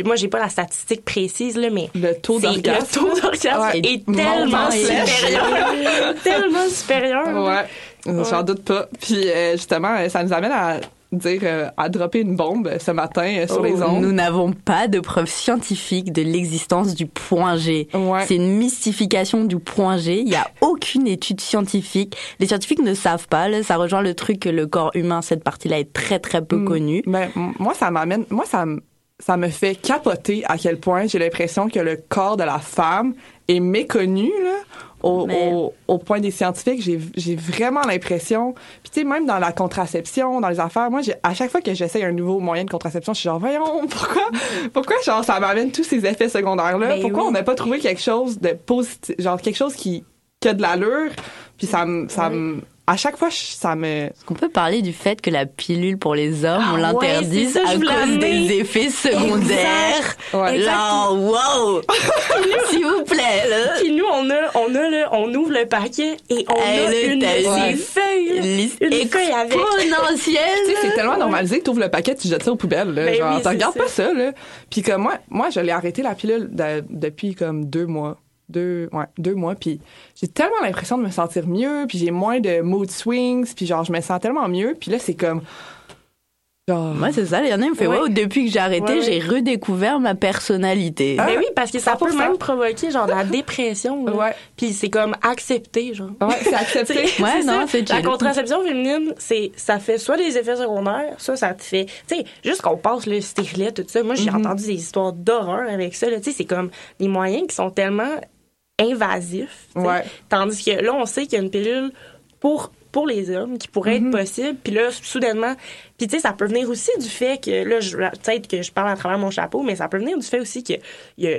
moi, j'ai pas la statistique précise, là, mais Le taux d'orgasme. le taux d'orgasme Ouais. est tellement supérieur. tellement supérieur. Ouais, j'en doute pas. Puis euh, justement, euh, ça nous amène à dire, euh, à dropper une bombe ce matin euh, sur les ondes. Nous n'avons pas de preuves scientifiques de l'existence du point G. Ouais. C'est une mystification du point G. Il n'y a aucune étude scientifique. Les scientifiques ne savent pas. Là, ça rejoint le truc que le corps humain, cette partie-là, est très très peu Mm. connue. Ben, moi, ça m'amène, moi, ça, ça me fait capoter à quel point j'ai l'impression que le corps de la femme est méconnu, là. Au, Mais- au, au point des scientifiques, j'ai vraiment l'impression. Puis tu sais, même dans la contraception, dans les affaires, moi, à chaque fois que j'essaye un nouveau moyen de contraception, je suis genre, voyons, pourquoi, pourquoi genre ça m'amène tous ces effets secondaires-là? Ben Pourquoi oui. on n'a pas trouvé quelque chose de positif, genre quelque chose qui, qui a de l'allure? Puis ça me, ça me, à chaque fois, je- ça me, Est-ce qu'on peut parler du fait que la pilule pour les hommes, on Ah ouais, à cause des effets secondaires? Ouais. Genre, wow S'il vous plaît, là. Puis nous, on a, on a, là, on ouvre le paquet et on Hey, a une. Liste Une feuille avec. exponentielle Tu sais, c'est tellement normalisé, tu ouvres le paquet, tu jettes ça aux poubelles. Là. Ben genre, oui, tu c'est regardes ça. pas ça. Là. Puis comme moi, moi, je l'ai arrêté la pilule de- depuis comme deux mois. Deux, ouais, deux mois. Puis j'ai tellement l'impression de me sentir mieux, puis j'ai moins de mood swings, puis genre, je me sens tellement mieux. Puis là, c'est comme. Genre, Moi, c'est ça. Il y en a qui me fait, Ouais. wow, depuis que j'ai arrêté, Ouais, ouais. j'ai redécouvert ma personnalité. Ah, Mais oui, parce que ça peut 100%. même provoquer genre de la dépression. là. Ouais. Puis c'est comme accepté, genre. ouais, c'est accepté. C'est- Ouais, c'est non, c'est La contraception féminine, c'est ça fait soit des effets secondaires, soit ça te fait, tu sais, juste qu'on passe le stérilet tout ça. Moi, j'ai Mhm. entendu des histoires d'horreur avec ça. là. Tu sais, c'est comme des moyens qui sont tellement Ouais. Tandis que là, on sait qu'il y a une pilule pour pour les hommes qui pourrait être possible. Puis là, soudainement, puis tu sais, ça peut venir aussi du fait que là, peut-être que je parle à travers mon chapeau, mais ça peut venir du fait aussi que il y a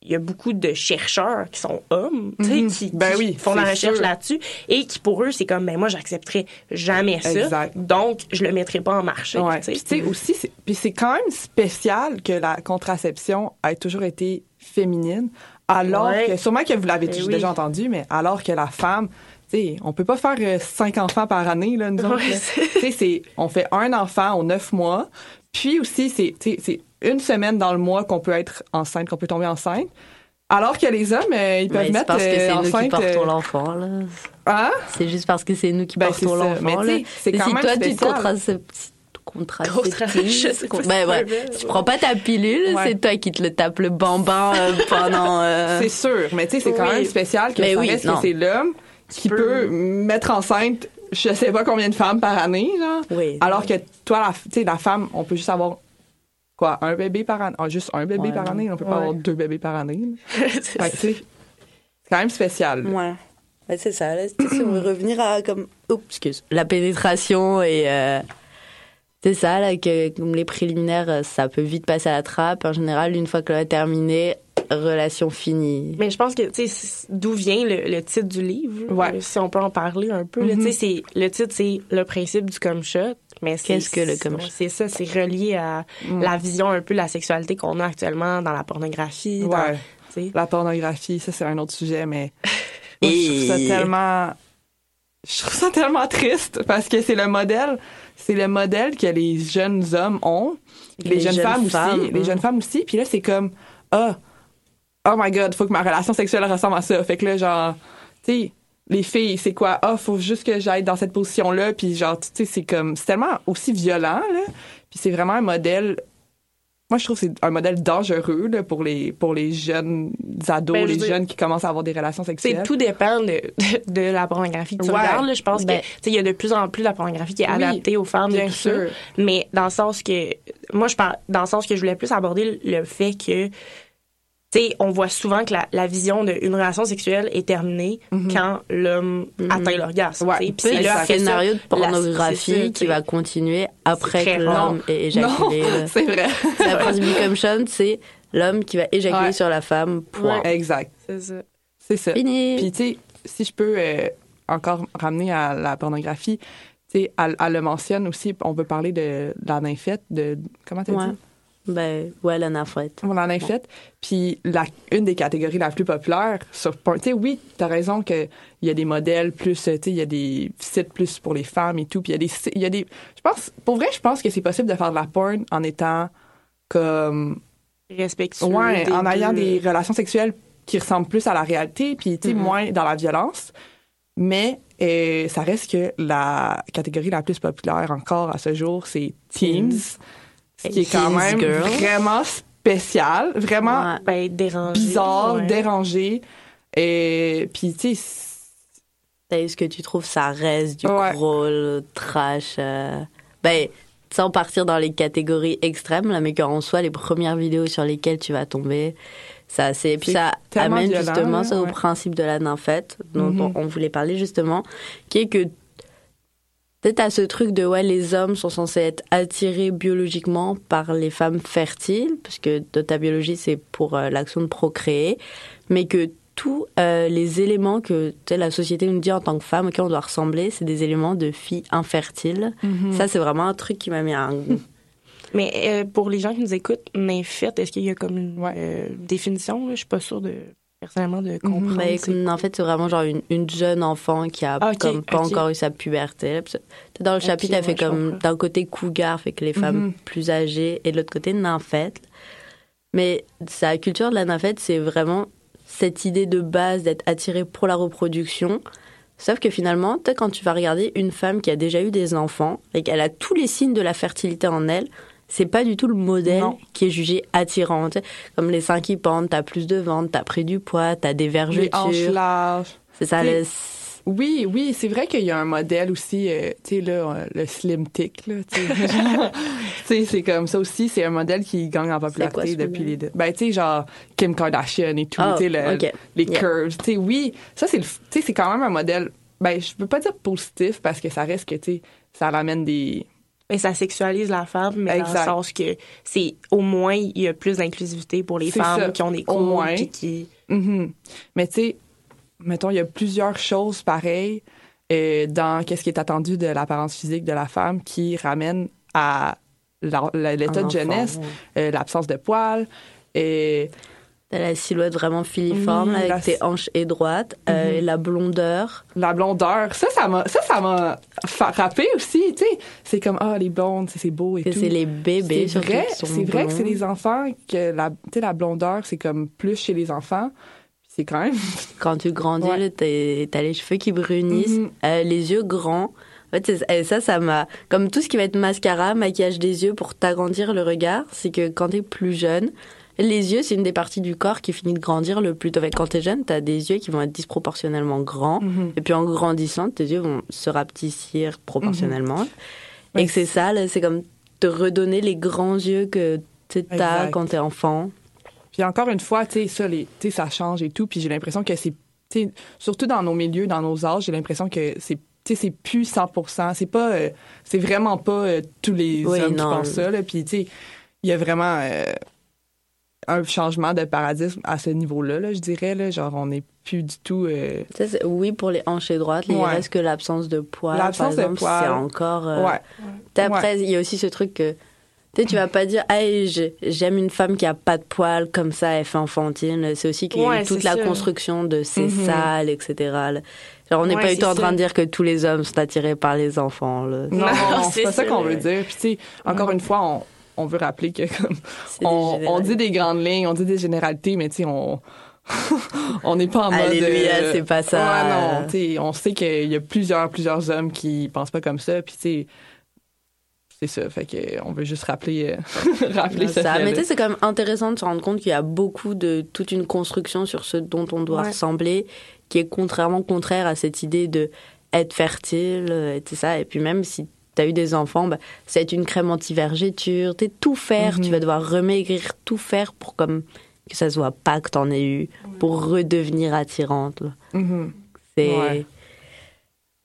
il y a beaucoup de chercheurs qui sont hommes, tu sais, Mhm. qui, Ben qui oui, font la recherche là-dessus et qui pour eux c'est comme ben moi j'accepterai jamais ça, Exact. donc je le mettrai pas en marché. Ouais. tu sais. Aussi, puis c'est quand même spécial que la contraception ait toujours été féminine, alors Ouais. que sûrement que vous l'avez Ben déjà oui. déjà entendu, mais alors que la femme, tu sais, on peut pas faire euh, cinq enfants par année là, nous autres. Ouais, c'est- Tu sais, c'est on fait un enfant aux neuf mois, puis aussi c'est tu sais, c'est une semaine dans le mois qu'on peut être enceinte, qu'on peut tomber enceinte. Alors que les hommes, euh, ils peuvent Mais c'est mettre parce que euh, c'est nous qui enceinte. portons euh, l'enfant, là. hein? C'est juste parce que c'est nous qui Ben, portons l'enfant, tu là. sais, c'est Mais quand si même toi, tu te spécial. Pas si ben, c'est ouais. Tu prends pas ta pilule, Ouais. c'est toi qui te le tapes le bambin euh, pendant. euh, C'est sûr, mais tu sais, c'est quand Oui. même spécial que Mais ça oui, reste non. que c'est l'homme qui peut- peut mettre enceinte je sais pas combien de femmes par année, là. Oui. Alors que toi, la, tu sais, la femme, on peut juste avoir quoi, un bébé par année, Ah, juste un bébé Ouais, par année, on peut pas avoir deux bébés par année. c'est quand même spécial. Ouais. Ouais, c'est ça. Là, revenir à comme, oups, excuse, la pénétration et euh, c'est ça là que comme les préliminaires, euh, ça peut vite passer à la trappe. En général, une fois que l'on a terminé, relation finie. Mais je pense que, tu sais, d'où vient le, le titre du livre, Ouais. euh, si on peut en parler un peu. là. Tu sais, c'est- le titre, c'est Le principe du cum shot. Mais c'est- Qu'est-ce que le ouais, shot? C'est ça, c'est relié à Mm. la vision un peu de la sexualité qu'on a actuellement dans la pornographie. Ouais. La pornographie, ça c'est un autre sujet, mais moi, je trouve ça Et- tellement, je trouve ça tellement triste parce que c'est le modèle, c'est le modèle que les jeunes hommes ont, les, Les jeunes, jeunes femmes, femmes, aussi, les jeunes femmes aussi. Puis là, c'est comme, ah, oh my god, faut que ma relation sexuelle ressemble à ça. Fait que là, genre, tu sais. Les filles, c'est quoi? Ah, faut juste que j'aille dans cette position-là. Puis genre, tu sais, c'est comme, c'est tellement aussi violent, là. Puis c'est vraiment un modèle moi, je trouve que c'est un modèle dangereux là, pour, les, pour les jeunes ados, Ben, je les dire- jeunes qui commencent à avoir des relations C'est sexuelles. tout dépend de, de, de la pornographie que tu Ouais. regardes. là. Je pense Ben- que tu sais, il y a de plus en plus de la pornographie qui est Oui, adaptée aux femmes et bien tout sûr. ça. Mais dans le sens que moi je parle dans le sens que je voulais plus aborder le fait que tu sais, on voit souvent que la, la vision d'une relation sexuelle est terminée quand l'homme Mhm. atteint l'orgasme. Ouais. C'est le scénario de pornographie qui va continuer après que l'homme ait éjaculé. là. c'est vrai. La shot, c'est l'homme qui va éjaculer Ouais. sur la femme. Point. exact. C'est ça. C'est ça. Fini. Puis, tu sais, si je peux euh, encore ramener à la pornographie, tu sais, elle, elle le mentionne aussi, on peut parler de, de la nymphette, de. Comment t'as Ouais. dit? Ben, ouais, la nymphette. On en a fait. Puis la, une des catégories la plus populaires sur Porn- Tu sais, oui, t'as raison qu'il y a des modèles plus, euh, tu sais, il y a des sites plus pour les femmes et tout. Puis il y a des, il y a des. Je pense, pour vrai, je pense que c'est possible de faire de la porn en étant comme. Respectueux. Ouais, des en ayant deux. des relations sexuelles qui ressemblent plus à la réalité, puis tu sais, Mhm. moins dans la violence. Mais euh, ça reste que la catégorie la plus populaire encore à ce jour, c'est teens, ce qui est quand même girl. vraiment spécial, vraiment Ouais. Ben, dérangé. bizarre, ouais. dérangé. Et puis tu sais, Est-ce que tu trouves ça reste du Ouais. le trash euh, Ben, sans partir dans les catégories extrêmes, là, mais qu'en soi, les premières vidéos sur lesquelles tu vas tomber, ça, c'est. Puis ça amène violent, justement ça au principe de la nymphette, dont Mhm. on, on voulait parler justement, qui est que. Peut-être à ce truc de ouais, les hommes sont censés être attirés biologiquement par les femmes fertiles, puisque de ta biologie c'est pour euh, l'action de procréer, mais que tous euh, les éléments que tu sais, la société nous dit en tant que femme auxquels on doit ressembler, c'est des éléments de filles infertiles. Mhm. Ça, c'est vraiment un truc qui m'a mis un... Mais euh, pour les gens qui nous écoutent, nymphette, est-ce qu'il y a comme une Ouais. euh, définition? là? Je suis pas sûre de personnellement de comprendre. Ben, c'est- comme, en fait, c'est vraiment genre une, une jeune enfant qui a Ah, comme pas encore eu sa puberté. Dans le chapitre, elle fait comme d'un côté cougar, fait que les femmes Mhm. plus âgées, et de l'autre côté nymphette. Mais sa culture de la nymphette, c'est vraiment cette idée de base d'être attiré pour la reproduction. Sauf que finalement, quand tu vas regarder une femme qui a déjà eu des enfants et qu'elle a tous les signes de la fertilité en elle, c'est pas du tout le modèle Non. qui est jugé attirant. tu sais. Comme les seins qui pendent, t'as plus de ventre, t'as pris du poids, t'as des Les vergetures. larges. C'est ça. Le- Oui, oui, c'est vrai qu'il y a un modèle aussi, euh, tu sais, là, euh, le slim tick, là, tu sais. c'est comme ça aussi, c'est un modèle qui gagne en quoi popularité ce depuis les... deux- Ben, tu sais, genre, Kim Kardashian et tout, Ah, tu sais, le- les Yeah. curves, tu sais, oui, ça, c'est c'est quand même un modèle, ben, je peux pas dire positif, parce que ça reste que, tu sais, ça ramène des... Mais ça sexualise la femme, mais dans Exact. le sens que c'est au moins il y a plus d'inclusivité pour les femmes ça. qui ont des Au cours moins. puis qui Mhm. Mais tu sais, mettons, il y a plusieurs choses pareilles euh, dans qu'est-ce qui est attendu de l'apparence physique de la femme qui ramènent à l'état de jeunesse, ouais. euh, l'absence de poils. Et T'as la silhouette vraiment filiforme là, avec la- tes hanches étroites, euh, Mhm. la blondeur. la blondeur, ça, ça m'a, ça, ça m'a frappé aussi, tu sais. C'est comme, ah, les blondes, c'est beau et Que tout. c'est les bébés C'est vrai, c'est vrai que c'est les enfants que la, tu sais, la blondeur, c'est comme plus chez les enfants. C'est quand même. Quand tu grandis, Ouais. t'as les cheveux qui brunissent, Mhm. euh, les yeux grands. En fait, et ça, ça m'a... Comme tout ce qui va être mascara, maquillage des yeux pour t'agrandir le regard, c'est que quand t'es plus jeune, les yeux, c'est une des parties du corps qui finit de grandir le plus tôt. Quand t'es jeune, t'as des yeux qui vont être disproportionnellement grands. Mhm. Et puis en grandissant, tes yeux vont se rapetissir proportionnellement. Ouais, Et que c'est ça, c'est comme te redonner les grands yeux que t'as quand t'es enfant. Puis encore une fois, tu ça, les, ça change et tout. Puis j'ai l'impression que c'est, surtout dans nos milieux, dans nos âges, j'ai l'impression que c'est, tu sais, c'est plus 100 C'est pas, euh, c'est vraiment pas euh, tous les Oui, hommes qui pensent ça. Là. Puis tu sais, il y a vraiment euh, un changement de paradigme à ce niveau-là. Là, je dirais, là, genre, on n'est plus du tout. euh, oui, pour les hanches et droites, il Ouais. reste que l'absence de poils. L'absence de poils. C'est encore. euh, Ouais. Après, il y a aussi ce truc que. Tu sais, tu vas pas dire, hey, je- j'aime une femme qui a pas de poils, comme ça, elle fait enfantine. C'est aussi qu'il y a eu toute la construction de c'est Mhm. sale, etc. Genre, on n'est Ouais, pas du tout en train de dire que tous les hommes sont attirés par les enfants. Là. Non, Non, c'est c'est pas ça ça. qu'on veut dire. Puis tu sais, encore une fois, on, on veut rappeler que comme, on, on dit des grandes lignes, on dit des généralités, mais tu sais, on on n'est pas en mode. Alléluia, euh, c'est pas ça. Ouais, non, on sait qu'il y a plusieurs plusieurs hommes qui pensent pas comme ça, puis tu c'est ça. Fait que on veut juste rappeler euh, rappeler ça. Mais fait-là. tu sais, c'est quand même intéressant de se rendre compte qu'il y a beaucoup de toute une construction sur ce dont on doit Ouais. ressembler, qui est contrairement contraire à cette idée de être fertile, euh, et tout ça. Et puis même si tu as eu des enfants, bah, ça va être une crème anti-vergéture, tu tout faire, Mhm. tu vas devoir remaigrir, tout faire pour comme que ça se voit pas que t'en aies eu, pour redevenir attirante. Mhm. C'est Ouais.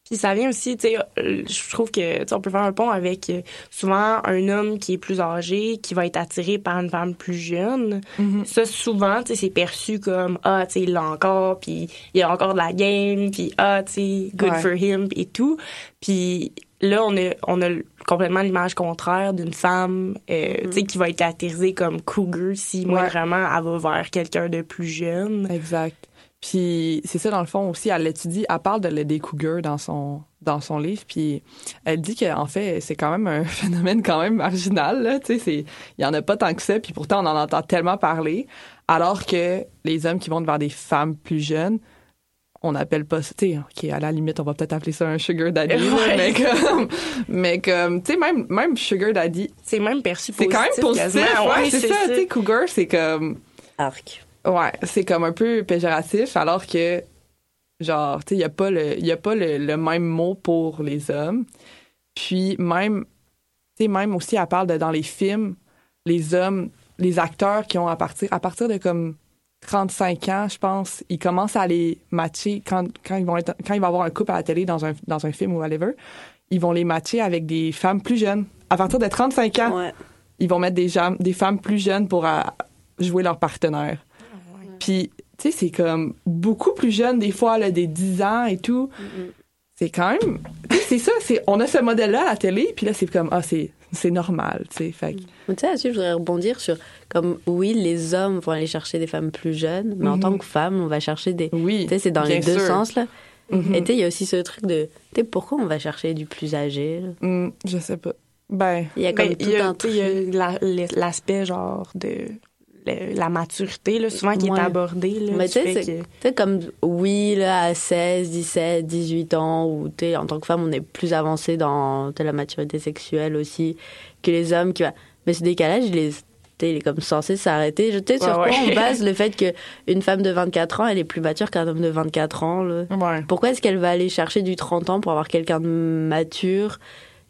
Puis ça vient aussi, tu sais, euh, je trouve que on peut faire un pont avec euh, souvent un homme qui est plus âgé, qui va être attiré par une femme plus jeune. Mhm. Ça, souvent, tu sais, c'est perçu comme ah, tu sais, il l'a encore, puis il y a encore de la game, puis ah, tu sais, good Ouais. for him, et tout. Puis là, on a, on a complètement l'image contraire d'une femme, euh, tu sais, qui va être attirisée comme cougar si, moi, Ouais. vraiment, elle va vers quelqu'un de plus jeune. Exact. Puis c'est ça dans le fond aussi, elle l'étudie, elle parle de des cougars dans son dans son livre, puis elle dit qu'en fait c'est quand même un phénomène quand même marginal tu sais, il y en a pas tant que ça, puis pourtant on en entend tellement parler, alors que les hommes qui vont vers des femmes plus jeunes, on n'appelle pas tu sais, ok à la limite on va peut-être appeler ça un sugar daddy, Ouais. mais comme mais comme tu sais même même sugar daddy, C'est même perçu c'est quand même positif, quasiment. ouais, c'est ça, tu sais cougar c'est comme arc. Ouais, c'est comme un peu péjoratif, alors que, genre, tu sais, il n'y a pas, le, y a pas le, le même mot pour les hommes. Puis même, tu sais, même aussi, elle parle de dans les films, les hommes, les acteurs qui ont à partir, à partir de comme 35 ans, je pense, ils commencent à les matcher quand, quand ils vont être, quand il va y avoir un couple à la télé dans un, dans un film ou whatever, ils vont les matcher avec des femmes plus jeunes. À partir de 35 ans, Ouais. ils vont mettre des, jam- des femmes plus jeunes pour euh, jouer leur partenaire. Puis, tu sais, c'est comme beaucoup plus jeune, des fois, là, des 10 ans et tout. C'est quand même. tu sais, C'est ça, c'est, on a ce modèle-là à la télé, puis là, c'est comme, ah, c'est, c'est normal, tu sais. Fait Mais Tu sais, je voudrais rebondir sur, comme, oui, les hommes vont aller chercher des femmes plus jeunes, mais en Mhm. tant que femme, on va chercher des... oui. Tu sais, c'est dans les deux sens, là. Mhm. Et tu sais, il y a aussi ce truc de, tu sais, pourquoi on va chercher du plus âgé, là? Hmm, je sais pas. Ben, Il y a comme Ben, tout il y a, un truc. il y a la- l'aspect genre de la maturité, là, souvent qui Ouais. est abordée. Là, Mais tu sais, que- comme, oui, là, à 16, 17, 18 ans, où, en tant que femme, on est plus avancé dans la maturité sexuelle aussi que les hommes qui. Mais ce décalage, il est, il est comme censé s'arrêter. Je sais sur Ouais, quoi on base le fait qu'une femme de 24 ans, elle est plus mature qu'un homme de 24 ans, là. Ouais. Pourquoi est-ce qu'elle va aller chercher du 30 ans pour avoir quelqu'un de mature?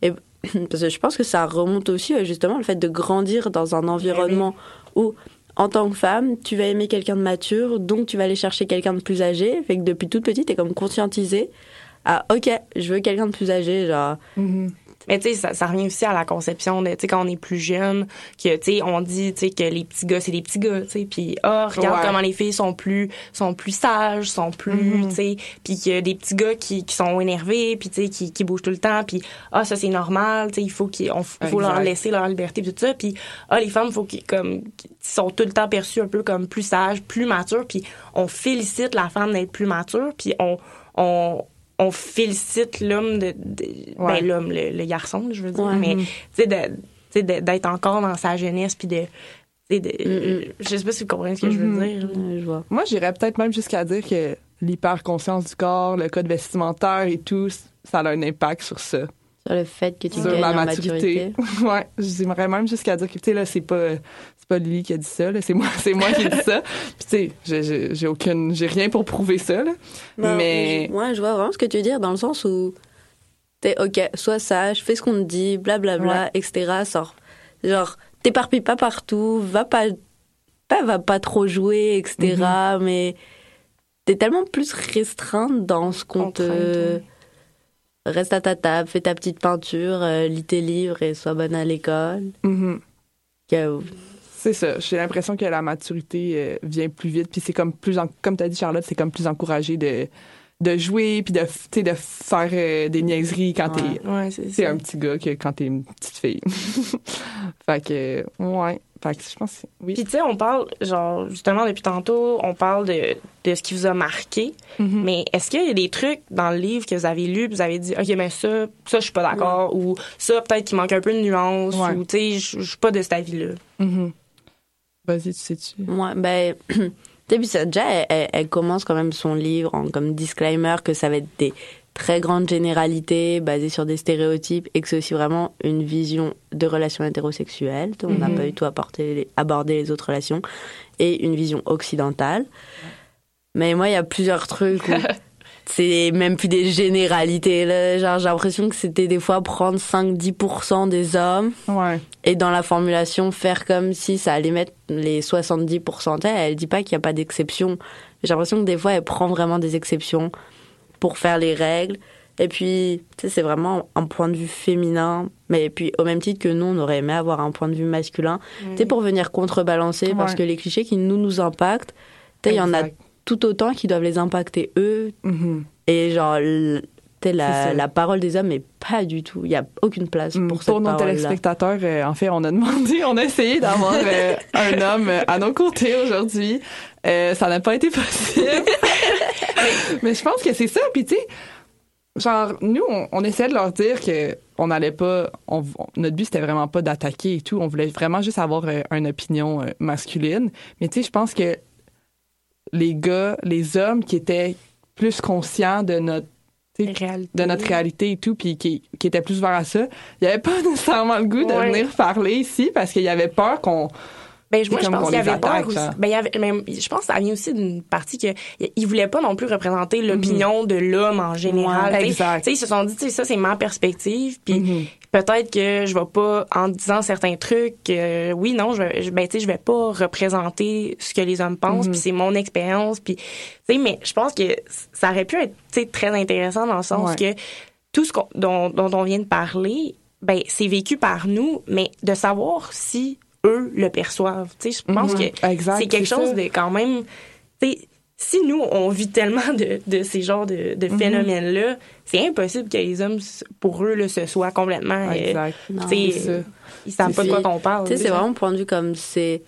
Et, Parce que je pense que ça remonte aussi euh, justement le fait de grandir dans un environnement où, en tant que femme, tu vas aimer quelqu'un de mature, donc tu vas aller chercher quelqu'un de plus âgé. Fait que depuis toute petite, t'es comme conscientisée à OK, je veux quelqu'un de plus âgé, genre. Mhm. Mais tu sais, ça, ça revient aussi à la conception de, tu sais, quand on est plus jeune, que, tu sais, on dit, tu sais, que les petits gars, c'est des petits gars, tu sais, puis ah, regarde Ouais. comment les filles sont plus, sont plus sages, sont plus, Mhm. tu sais, puis qu'il y a des petits gars qui, qui sont énervés, puis tu sais, qui, qui bougent tout le temps, puis ah, ça c'est normal, tu sais, il faut qu'il faut leur laisser leur liberté, puis tout ça, puis ah, les femmes, faut qu'ils comme, qu'ils sont tout le temps perçues un peu comme plus sages, plus matures, puis on félicite la femme d'être plus mature, puis on, on on félicite l'homme de, de- Ouais. ben l'homme le, le garçon je veux dire Ouais. mais tu sais de- tu sais, d'être encore dans sa jeunesse puis de Mm-mm. je sais pas si vous comprenez ce que je veux Mhm. dire euh, je vois. Moi, j'irais peut-être même jusqu'à dire que l'hyperconscience du corps, le code vestimentaire et tout, ça a un impact sur ça. Sur le fait que tu sur gagnes la en maturité. maturité. ouais, j'aimerais même jusqu'à dire que, tu sais, là, c'est pas, c'est pas Lily qui a dit ça, là, c'est moi, c'est moi qui ai dit ça. Puis, tu sais, j'ai- j'ai j'ai aucune, j'ai rien pour prouver ça, là. Non, mais, je- Ouais, je vois vraiment ce que tu veux dire dans le sens où t'es ok, sois sage, fais ce qu'on te dit, blablabla, etc. Sors. Genre, t'éparpilles pas partout, va pas, pas, va pas trop jouer, etc. Mm-hmm. Mais t'es tellement plus restreinte dans ce qu'on te. Reste à ta table, fais ta petite peinture, euh, lis tes livres et sois bonne à l'école. Mhm. Que- c'est ça. J'ai l'impression que la maturité euh, vient plus vite. Puis c'est comme plus, en- comme t'as dit, Charlotte, c'est comme plus encouragé de, de jouer, puis de, tu sais, de faire euh, des niaiseries quand Ouais. t'es, ouais c'est un petit gars que quand t'es une petite fille. fait que, ouais. Fait que je pense que oui. puis tu sais on parle genre justement depuis tantôt on parle de, de ce qui vous a marqué Mhm. mais est-ce qu'il y a des trucs dans le livre que vous avez lu vous avez dit ok mais ça ça je suis pas d'accord ou ça peut-être qu'il manque un peu de nuance Ouais. ou tu sais je suis pas de cet avis là Mhm. Vas-y, tu sais-tu? Ouais, ben, tu sais, puis ça, déjà, elle, commence quand même son livre en comme disclaimer que ça va être des très grandes généralités basées sur des stéréotypes et que c'est aussi vraiment une vision de relations hétérosexuelles. On n'a Mhm. pas du tout apporté, abordé les autres relations et une vision occidentale. Mais moi, il y a plusieurs trucs où c'est même plus des généralités. Là. Genre, j'ai l'impression que c'était des fois prendre 5-10% des hommes Ouais. et dans la formulation faire comme si ça allait mettre les 70%. Elle, elle dit pas qu'il n'y a pas d'exception. J'ai l'impression que des fois, elle prend vraiment des exceptions pour faire les règles. Et puis, tu sais, c'est vraiment un point de vue féminin. Mais puis, au même titre que nous, on aurait aimé avoir un point de vue masculin. Tu sais, pour venir contrebalancer, parce que les clichés qui nous, nous impactent, il y en a. tout autant qui doivent les impacter eux. Mhm. Et genre, la, ça. la parole des hommes est pas du tout. Il y a aucune place Mm, pour, Pour, cette nos téléspectateurs, euh, en fait, on a demandé, on a essayé d'avoir euh, un homme à nos côtés aujourd'hui. Euh, ça n'a pas été possible. Mais je pense que c'est ça. Puis tu sais, genre nous, on, on essayait de leur dire que on n'allait pas, on- notre but c'était vraiment pas d'attaquer et tout. On voulait vraiment juste avoir une opinion masculine. Mais tu sais, je pense que les gars, les hommes qui étaient plus conscients de notre de notre réalité et tout, puis qui, qui était plus ouvert à ça. Il n'y avait pas nécessairement le goût de Ouais. venir parler ici parce qu'il y avait peur qu'on. Ben, je- moi, je pense qu'il y avait peur aussi. Ben, y avait, mais je pense que ça vient aussi d'une partie que ils voulaient pas non plus représenter l'opinion de l'homme en général. Ouais, exact. Ils se sont dit, ça, c'est ma perspective, puis Mhm. Peut-être que je vais pas, en disant certains trucs, euh, oui, non, je, vais- je- ben, tu sais, je vais pas représenter ce que les hommes pensent, Mhm. puis c'est mon expérience, puis, tu sais, mais je pense que ça aurait pu être, tu sais, très intéressant dans le sens Ouais. que tout ce qu'on- dont, dont on vient de parler, ben, c'est vécu par nous, mais de savoir si eux le perçoivent. Tu sais, je pense Mhm. que c'est quelque chose ça. de quand même, tu sais, si nous, on vit tellement de, de ces genres de, de Mhm. phénomènes-là, c'est impossible que les hommes, pour eux, là, ce soit complètement... euh, Exact. Non. ça. ils savent C'est pas de quoi qu'on parle. Tu sais, c'est vraiment point de vue comme c'est.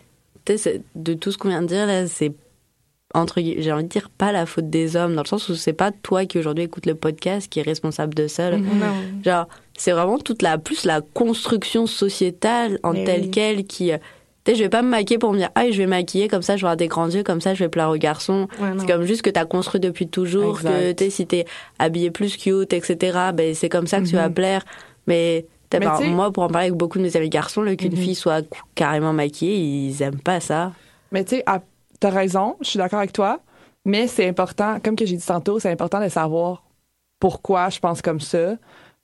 Tu sais, c'est- de tout ce qu'on vient de dire, là, c'est. Entre j'ai envie de dire pas la faute des hommes, dans le sens où c'est pas toi qui aujourd'hui écoute le podcast qui est responsable de ça. là. Mhm. Non. Genre, c'est vraiment toute la. Plus la construction sociétale en Mais telle oui. quelle qui. Je vais pas me maquiller pour me dire, ah, je vais maquiller, comme ça, je vais avoir des grands yeux, comme ça, je vais plaire aux garçons. Ouais, c'est comme juste que t'as construit depuis toujours, Exact. que, tu si t'es habillé plus cute, etc., ben, c'est comme ça que tu vas Mhm. plaire. Mais, sais- moi, pour en parler avec beaucoup de mes amis garçons, là, qu'une Mhm. fille soit carrément maquillée, ils aiment pas ça. Mais tu sais, ah, t'as raison, je suis d'accord avec toi, mais c'est important, comme que j'ai dit tantôt, c'est important de savoir pourquoi je pense comme ça,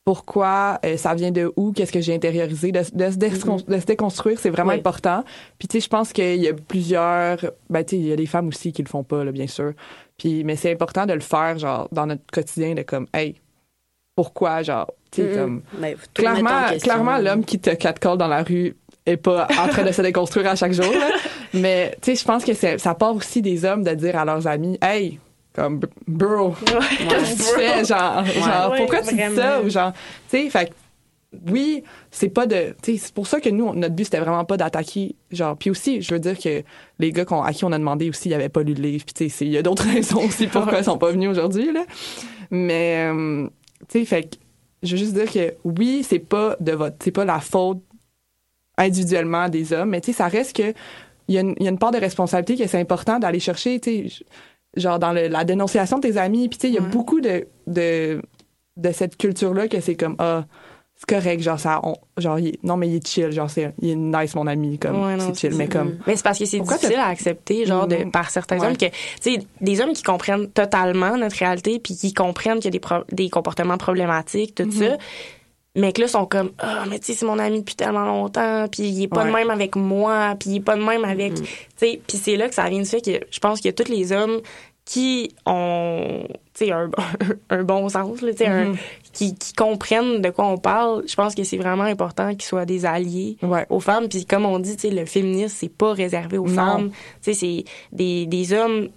pourquoi euh, ça vient de où, qu'est-ce que j'ai intériorisé, de, de se décon- de se déconstruire, c'est vraiment Oui. important. Puis tu sais, je pense qu'il y a plusieurs, ben tu sais, il y a des femmes aussi qui le font pas, là, bien sûr. Puis, mais c'est important de le faire, genre, dans notre quotidien, de comme, hey, pourquoi, genre, tu sais, Mhm. comme, Mais faut tout remettre en clairement, clairement l'homme qui te catcall dans la rue est pas en train de se déconstruire à chaque jour. là. Mais tu sais, je pense que ça part aussi des hommes de dire à leurs amis, hey, comme bro, qu'est-ce que tu fais, genre, genre Ouais, pourquoi tu dis ça ou genre, tu sais, fait que, oui, c'est pas de, tu sais, c'est pour ça que nous, notre but c'était vraiment pas d'attaquer, genre, puis aussi, je veux dire que les gars qu'on- à qui on a demandé aussi, ils avaient pas lu le livre, puis tu sais, il y a d'autres raisons aussi pourquoi ils sont pas venus aujourd'hui là. Mais euh, tu sais, fait que je veux juste dire que oui, c'est pas de votre, c'est pas la faute individuellement des hommes, mais tu sais, ça reste que il y, a une- il y a une part de responsabilité que c'est important d'aller chercher, tu sais, genre dans le- la dénonciation de tes amis, puis tu sais, il y a Ouais. beaucoup de, de de cette culture là que c'est comme ah c'est correct, genre ça, on- genre il non mais il est chill, genre c'est il est nice mon ami, comme Ouais, non, c'est chill, mais comme Mais c'est parce que c'est difficile t'as- à accepter, genre, de, Mhm. par certains Ouais. hommes, que, tu sais, des hommes qui comprennent totalement notre réalité, puis qui comprennent qu'il y a des, pro- des comportements problématiques, tout Mhm. ça, mais que là, sont comme, ah, mais tu sais, c'est mon ami depuis tellement longtemps, puis il est pas de même avec moi, puis il est pas de même avec, Mhm. tu sais, puis c'est là que ça vient du fait que je pense que tous les hommes qui ont, tu sais, un, un bon sens, tu sais, Mhm. qui, qui comprennent de quoi on parle, je pense que c'est vraiment important qu'ils soient des alliés ouais. aux femmes. Puis comme on dit, tu sais, le féminisme, c'est pas réservé aux Non. femmes. Tu sais, c'est des, des hommes.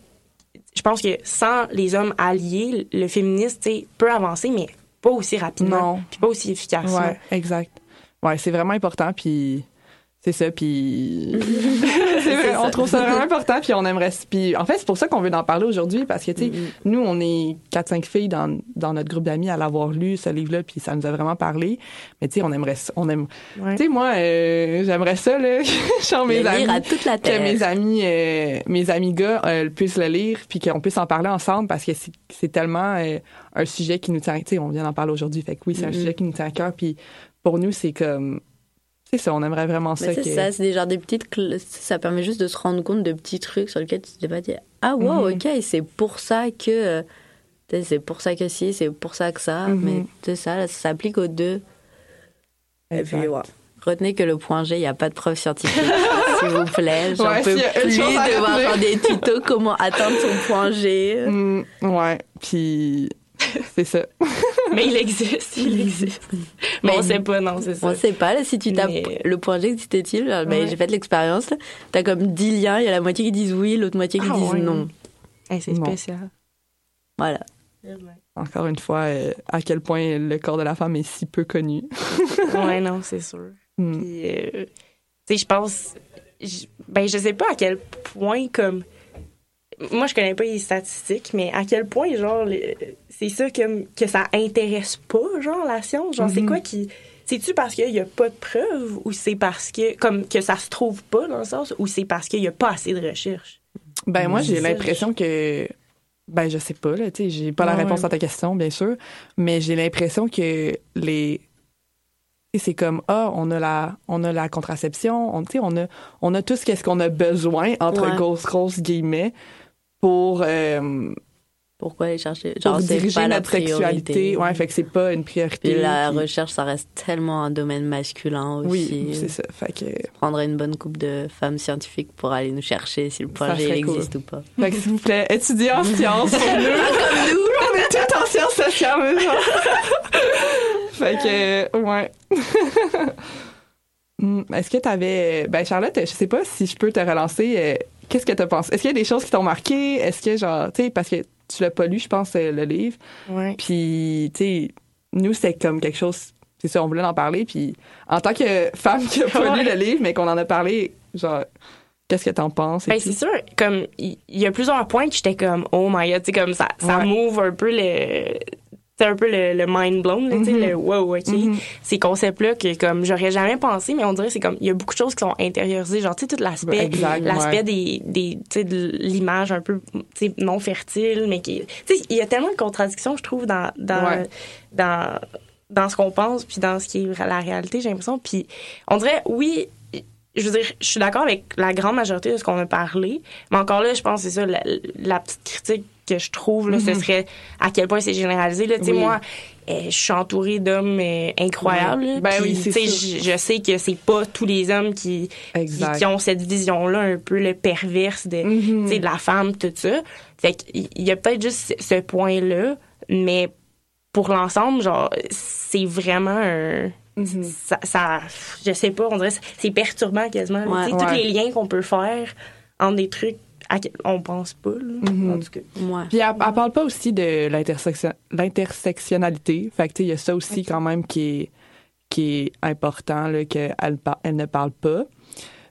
Je pense que sans les hommes alliés, le sais, peut avancer, mais pas aussi rapidement. Non. Puis pas aussi efficacement. Ouais, exact. Ouais, c'est vraiment important, puis c'est ça, puis c'est vrai, C'est on trouve ça vraiment important, puis on aimerait, puis en fait, c'est pour ça qu'on veut en parler aujourd'hui, parce que, tu sais, Mhm. nous, on est 4-5 filles dans, dans notre groupe d'amis à l'avoir lu, ce livre-là, puis ça nous a vraiment parlé, mais tu sais, on aimerait, on aime, Ouais. tu sais, moi, euh, j'aimerais ça, là, genre mes amis, à toute la que mes amis, euh, mes amis gars euh, puissent le lire, puis qu'on puisse en parler ensemble, parce que c'est tellement euh, un sujet qui nous tient, tu sais, on vient d'en parler aujourd'hui, fait que oui, c'est un Mhm. sujet qui nous tient à cœur, puis pour nous, c'est comme, c'est ça, on aimerait vraiment ça. C'est que- ça, c'est des genre des petites. cl- Ça permet juste de se rendre compte de petits trucs sur lesquels tu t'es pas dit Ah, wow, Mhm. ok, c'est pour ça que. euh, C'est pour ça que si, c'est pour ça que ça. Mhm. Mais c'est ça, là, ça s'applique aux deux. Et puis, ouais. Retenez que le point G, il n'y a pas de preuve scientifique, s'il vous plaît. J'en Ouais, peux plus retenir. faire des tutos comment atteindre son point G. Mm, ouais, puis c'est ça. Mais il existe, il existe. Mais on Mais- sait pas, non, c'est ça. On sait pas, là, si tu tapes Mais- le point G, existe-t-il Ben, Ouais. J'ai fait l'expérience. là. T'as comme 10 liens, il y a la moitié qui disent oui, l'autre moitié qui Ah, disent ouais. non. Hey, c'est Bon. spécial. Voilà. Encore une fois, euh, à quel point le corps de la femme est si peu connu. ouais, non, c'est sûr. Mm. Puis, euh, tu sais, je pense. Ben, je sais pas à quel point, comme. Moi, je connais pas les statistiques, mais à quel point, genre, c'est ça que, que ça intéresse pas, genre, la science? Genre, c'est Mhm. quoi qui. C'est-tu parce qu'il y a pas de preuves ou c'est parce que. Comme que ça se trouve pas, dans le sens, ou c'est parce qu'il y a pas assez de recherche? Ben moi, j'ai l'impression que ben je sais pas là, tu sais, j'ai pas la réponse ouais. à ta question bien sûr, mais j'ai l'impression que les c'est comme ah, on a la on a la contraception, on tu sais, on a on a tout ce qu'est-ce qu'on a besoin entre Ouais. grosses grosses guillemets pour euh, Pourquoi aller chercher? pour Genre, diriger pas la notre sexualité. Ouais, fait que c'est pas une priorité. Puis la puis- recherche, ça reste tellement un domaine masculin aussi. Oui, c'est ça. Fait que, Prendrait une bonne coupe de femmes scientifiques pour aller nous chercher si le cool. existe ou pas. fait que s'il vous plaît, étudiez en sciences nous. comme nous? On est tous en sciences sociales. fait que, ouais. Hmm, Est-ce que tu avais. Ben, Charlotte, je sais pas si je peux te relancer. Qu'est-ce que tu penses? Est-ce qu'il y a des choses qui t'ont marqué? Est-ce que, genre, tu sais, parce que tu l'as pas lu, je pense, euh, le livre. Ouais. Puis, tu sais, nous, c'est comme quelque chose. C'est ça, on voulait en parler. Puis, en tant que femme qui a pas lu le livre, mais qu'on en a parlé, genre, qu'est-ce que t'en penses? Ben, c'est sûr, comme, il y, a plusieurs points que j'étais comme, oh my god, tu sais, comme ça, ça Ouais. m'ouvre un peu le. C'est un peu le, le mind blown, là, Mhm. le wow, ok. Mhm. Ces concepts-là que comme j'aurais jamais pensé, mais on dirait c'est comme il y a beaucoup de choses qui sont intériorisées, genre tu sais tout l'aspect, Exact, l'aspect ouais. des, des de l'image un peu non fertile, mais qui, tu sais il y a tellement de contradictions je trouve dans dans Ouais. dans dans ce qu'on pense puis dans ce qui est la réalité, j'ai l'impression. Puis on dirait oui. Je veux dire, je suis d'accord avec la grande majorité de ce qu'on a parlé, mais encore là, je pense que c'est ça, la, la petite critique que je trouve, là, ce serait à quel point c'est généralisé. Là. Mhm. Oui. moi, euh, je suis entourée d'hommes euh, incroyables. là, Ben puis, oui. Je, je sais que c'est pas tous les hommes qui, qui, ont cette vision-là un peu le perverse de, Mhm. de la femme, tout ça. Fait qu'il y a peut-être juste ce- point-là, mais pour l'ensemble, genre, c'est vraiment un... Mhm. Ça, ça, je sais pas, on dirait que c'est perturbant quasiment. Ouais. Tu sais, Tous les liens qu'on peut faire entre des trucs on pense pas. Là, Mhm. En tout cas. Ouais. Puis elle, elle parle pas aussi de l'intersection- l'intersectionnalité. Fait que tu sais, il y a ça aussi quand même qui est qui est important là qu'elle par- elle ne parle pas.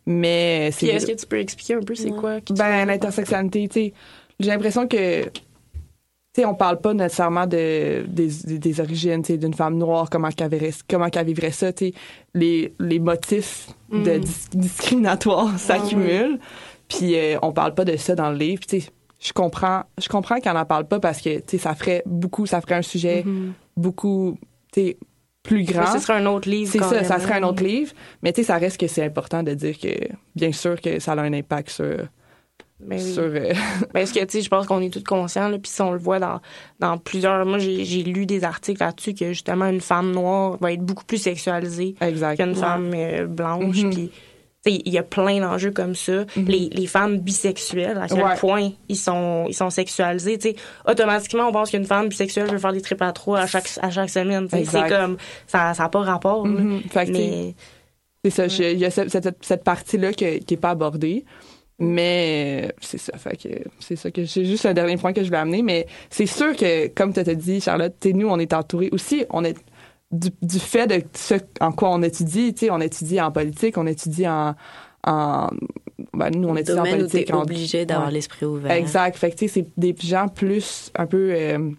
Mais c'est est-ce que tu peux expliquer un peu c'est Ouais. quoi? ben l'intersectionnalité, tu sais, j'ai l'impression que tu sais, on parle pas nécessairement de, des, des- des origines, tu sais, d'une femme noire, comment qu'elle vivrait, comment qu'elle vivrait ça, tu sais, les, les motifs de dis- discriminatoires s'accumulent, puis euh, on parle pas de ça dans le livre, Puis, tu sais, je comprends, je comprends qu'elle en parle pas parce que, tu sais, ça ferait beaucoup, ça ferait un sujet Mhm. beaucoup, tu sais, plus grand. ce serait un autre livre. C'est ça, ça serait un autre livre, mais tu sais, ça reste que c'est important de dire que, bien sûr que ça a un impact sur, Ben oui. sur euh, Parce que, tu sais, je pense qu'on est tous conscients, là, puis si on le voit dans, dans plusieurs... Moi, j'ai lu des articles là-dessus que, justement, une femme noire va être beaucoup plus sexualisée qu'une Ouais. femme euh, blanche, Mhm. puis... Il y a plein d'enjeux comme ça. Mhm. les, les femmes bisexuelles, à quel Ouais. point ils sont, ils sont sexualisés. automatiquement, on pense qu'une femme bisexuelle veut faire des triples à trois à chaque, à chaque semaine. C'est comme, ça n'a pas rapport. Mhm. Fait Mais C'est ça, il y a cette, cette, cette partie-là qui n'est pas abordée. Mais c'est ça, fait que c'est ça que c'est juste un dernier point que je voulais amener. Mais c'est sûr que, comme tu as dit, Charlotte, nous, on est entourés aussi, on est du, du fait de ce en quoi on étudie, tu sais, on étudie en politique, on étudie en. en ben, nous, on étudie en domaine où politique. t'es en- obligé d'avoir Ouais. l'esprit ouvert. Exact. Fait que, tu sais, c'est des gens plus un peu. euh,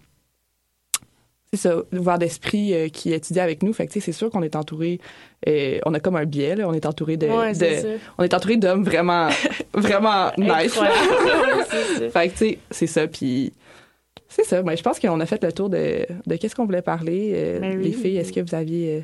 c'est ça, ouverts d'esprit euh, qui étudient avec nous. Fait que, tu sais, c'est sûr qu'on est entouré. euh, on a comme un biais, là. On est entouré de. Ouais, on est entouré d'hommes vraiment, vraiment nice. Fait que, tu sais, c'est ça. Puis, c'est ça. Mais je pense qu'on a fait le tour de, de qu'est-ce qu'on voulait parler. euh, Ben oui. Les filles, est-ce que vous aviez. euh,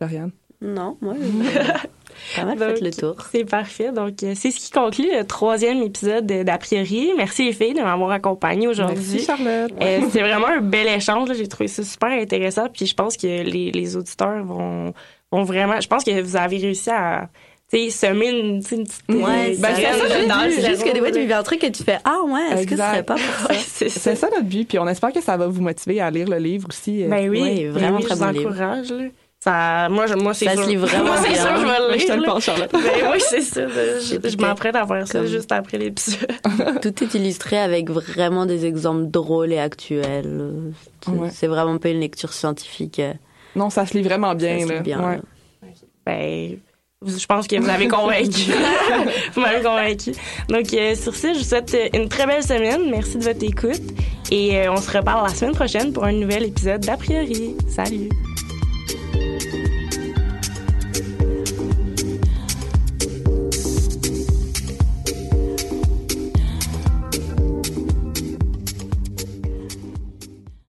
Lauriane? Non, moi, pas mal fait le tour. C'est parfait. Donc, euh, c'est ce qui conclut le troisième épisode de- d'A priori. Merci les filles de m'avoir accompagnée Merci, aujourd'hui. Charlotte. Euh, c'est vraiment un bel échange. J'ai trouvé ça super intéressant. Puis je pense que les, les auditeurs vont, vont vraiment. Je pense que vous avez réussi à sais, semer une, petite. Ouais, c'est ben, ça. c'est ça, Juste- que des fois, tu vis un truc et tu fais Ah ouais, est-ce que ce serait pas pour ça? C'est ça. Notre but. Puis, on espère que ça va vous motiver à lire le livre aussi. euh. Ben oui, Oui, ben vraiment oui, très je bon vous livre. encourage. Là. Ça, moi, je- moi c'est Ça se sûr. lit vraiment moi, c'est sûr, je vais le je te le lire. pense, Charlotte. Ben oui, c'est ça. Je, je m'apprête à faire ça comme- juste après l'épisode. Tout est illustré avec vraiment des exemples drôles et actuels. C'est Ouais. c'est vraiment pas une lecture scientifique. Non, ça se lit vraiment bien. ça se lit là. bien, Ouais. là. Ben, je pense que vous m'avez convaincu. vous m'avez convaincu. Donc, euh, sur ce, je vous souhaite euh, une très belle semaine. Merci de votre écoute. Et euh, on se reparle la semaine prochaine pour un nouvel épisode d'A priori. Salut!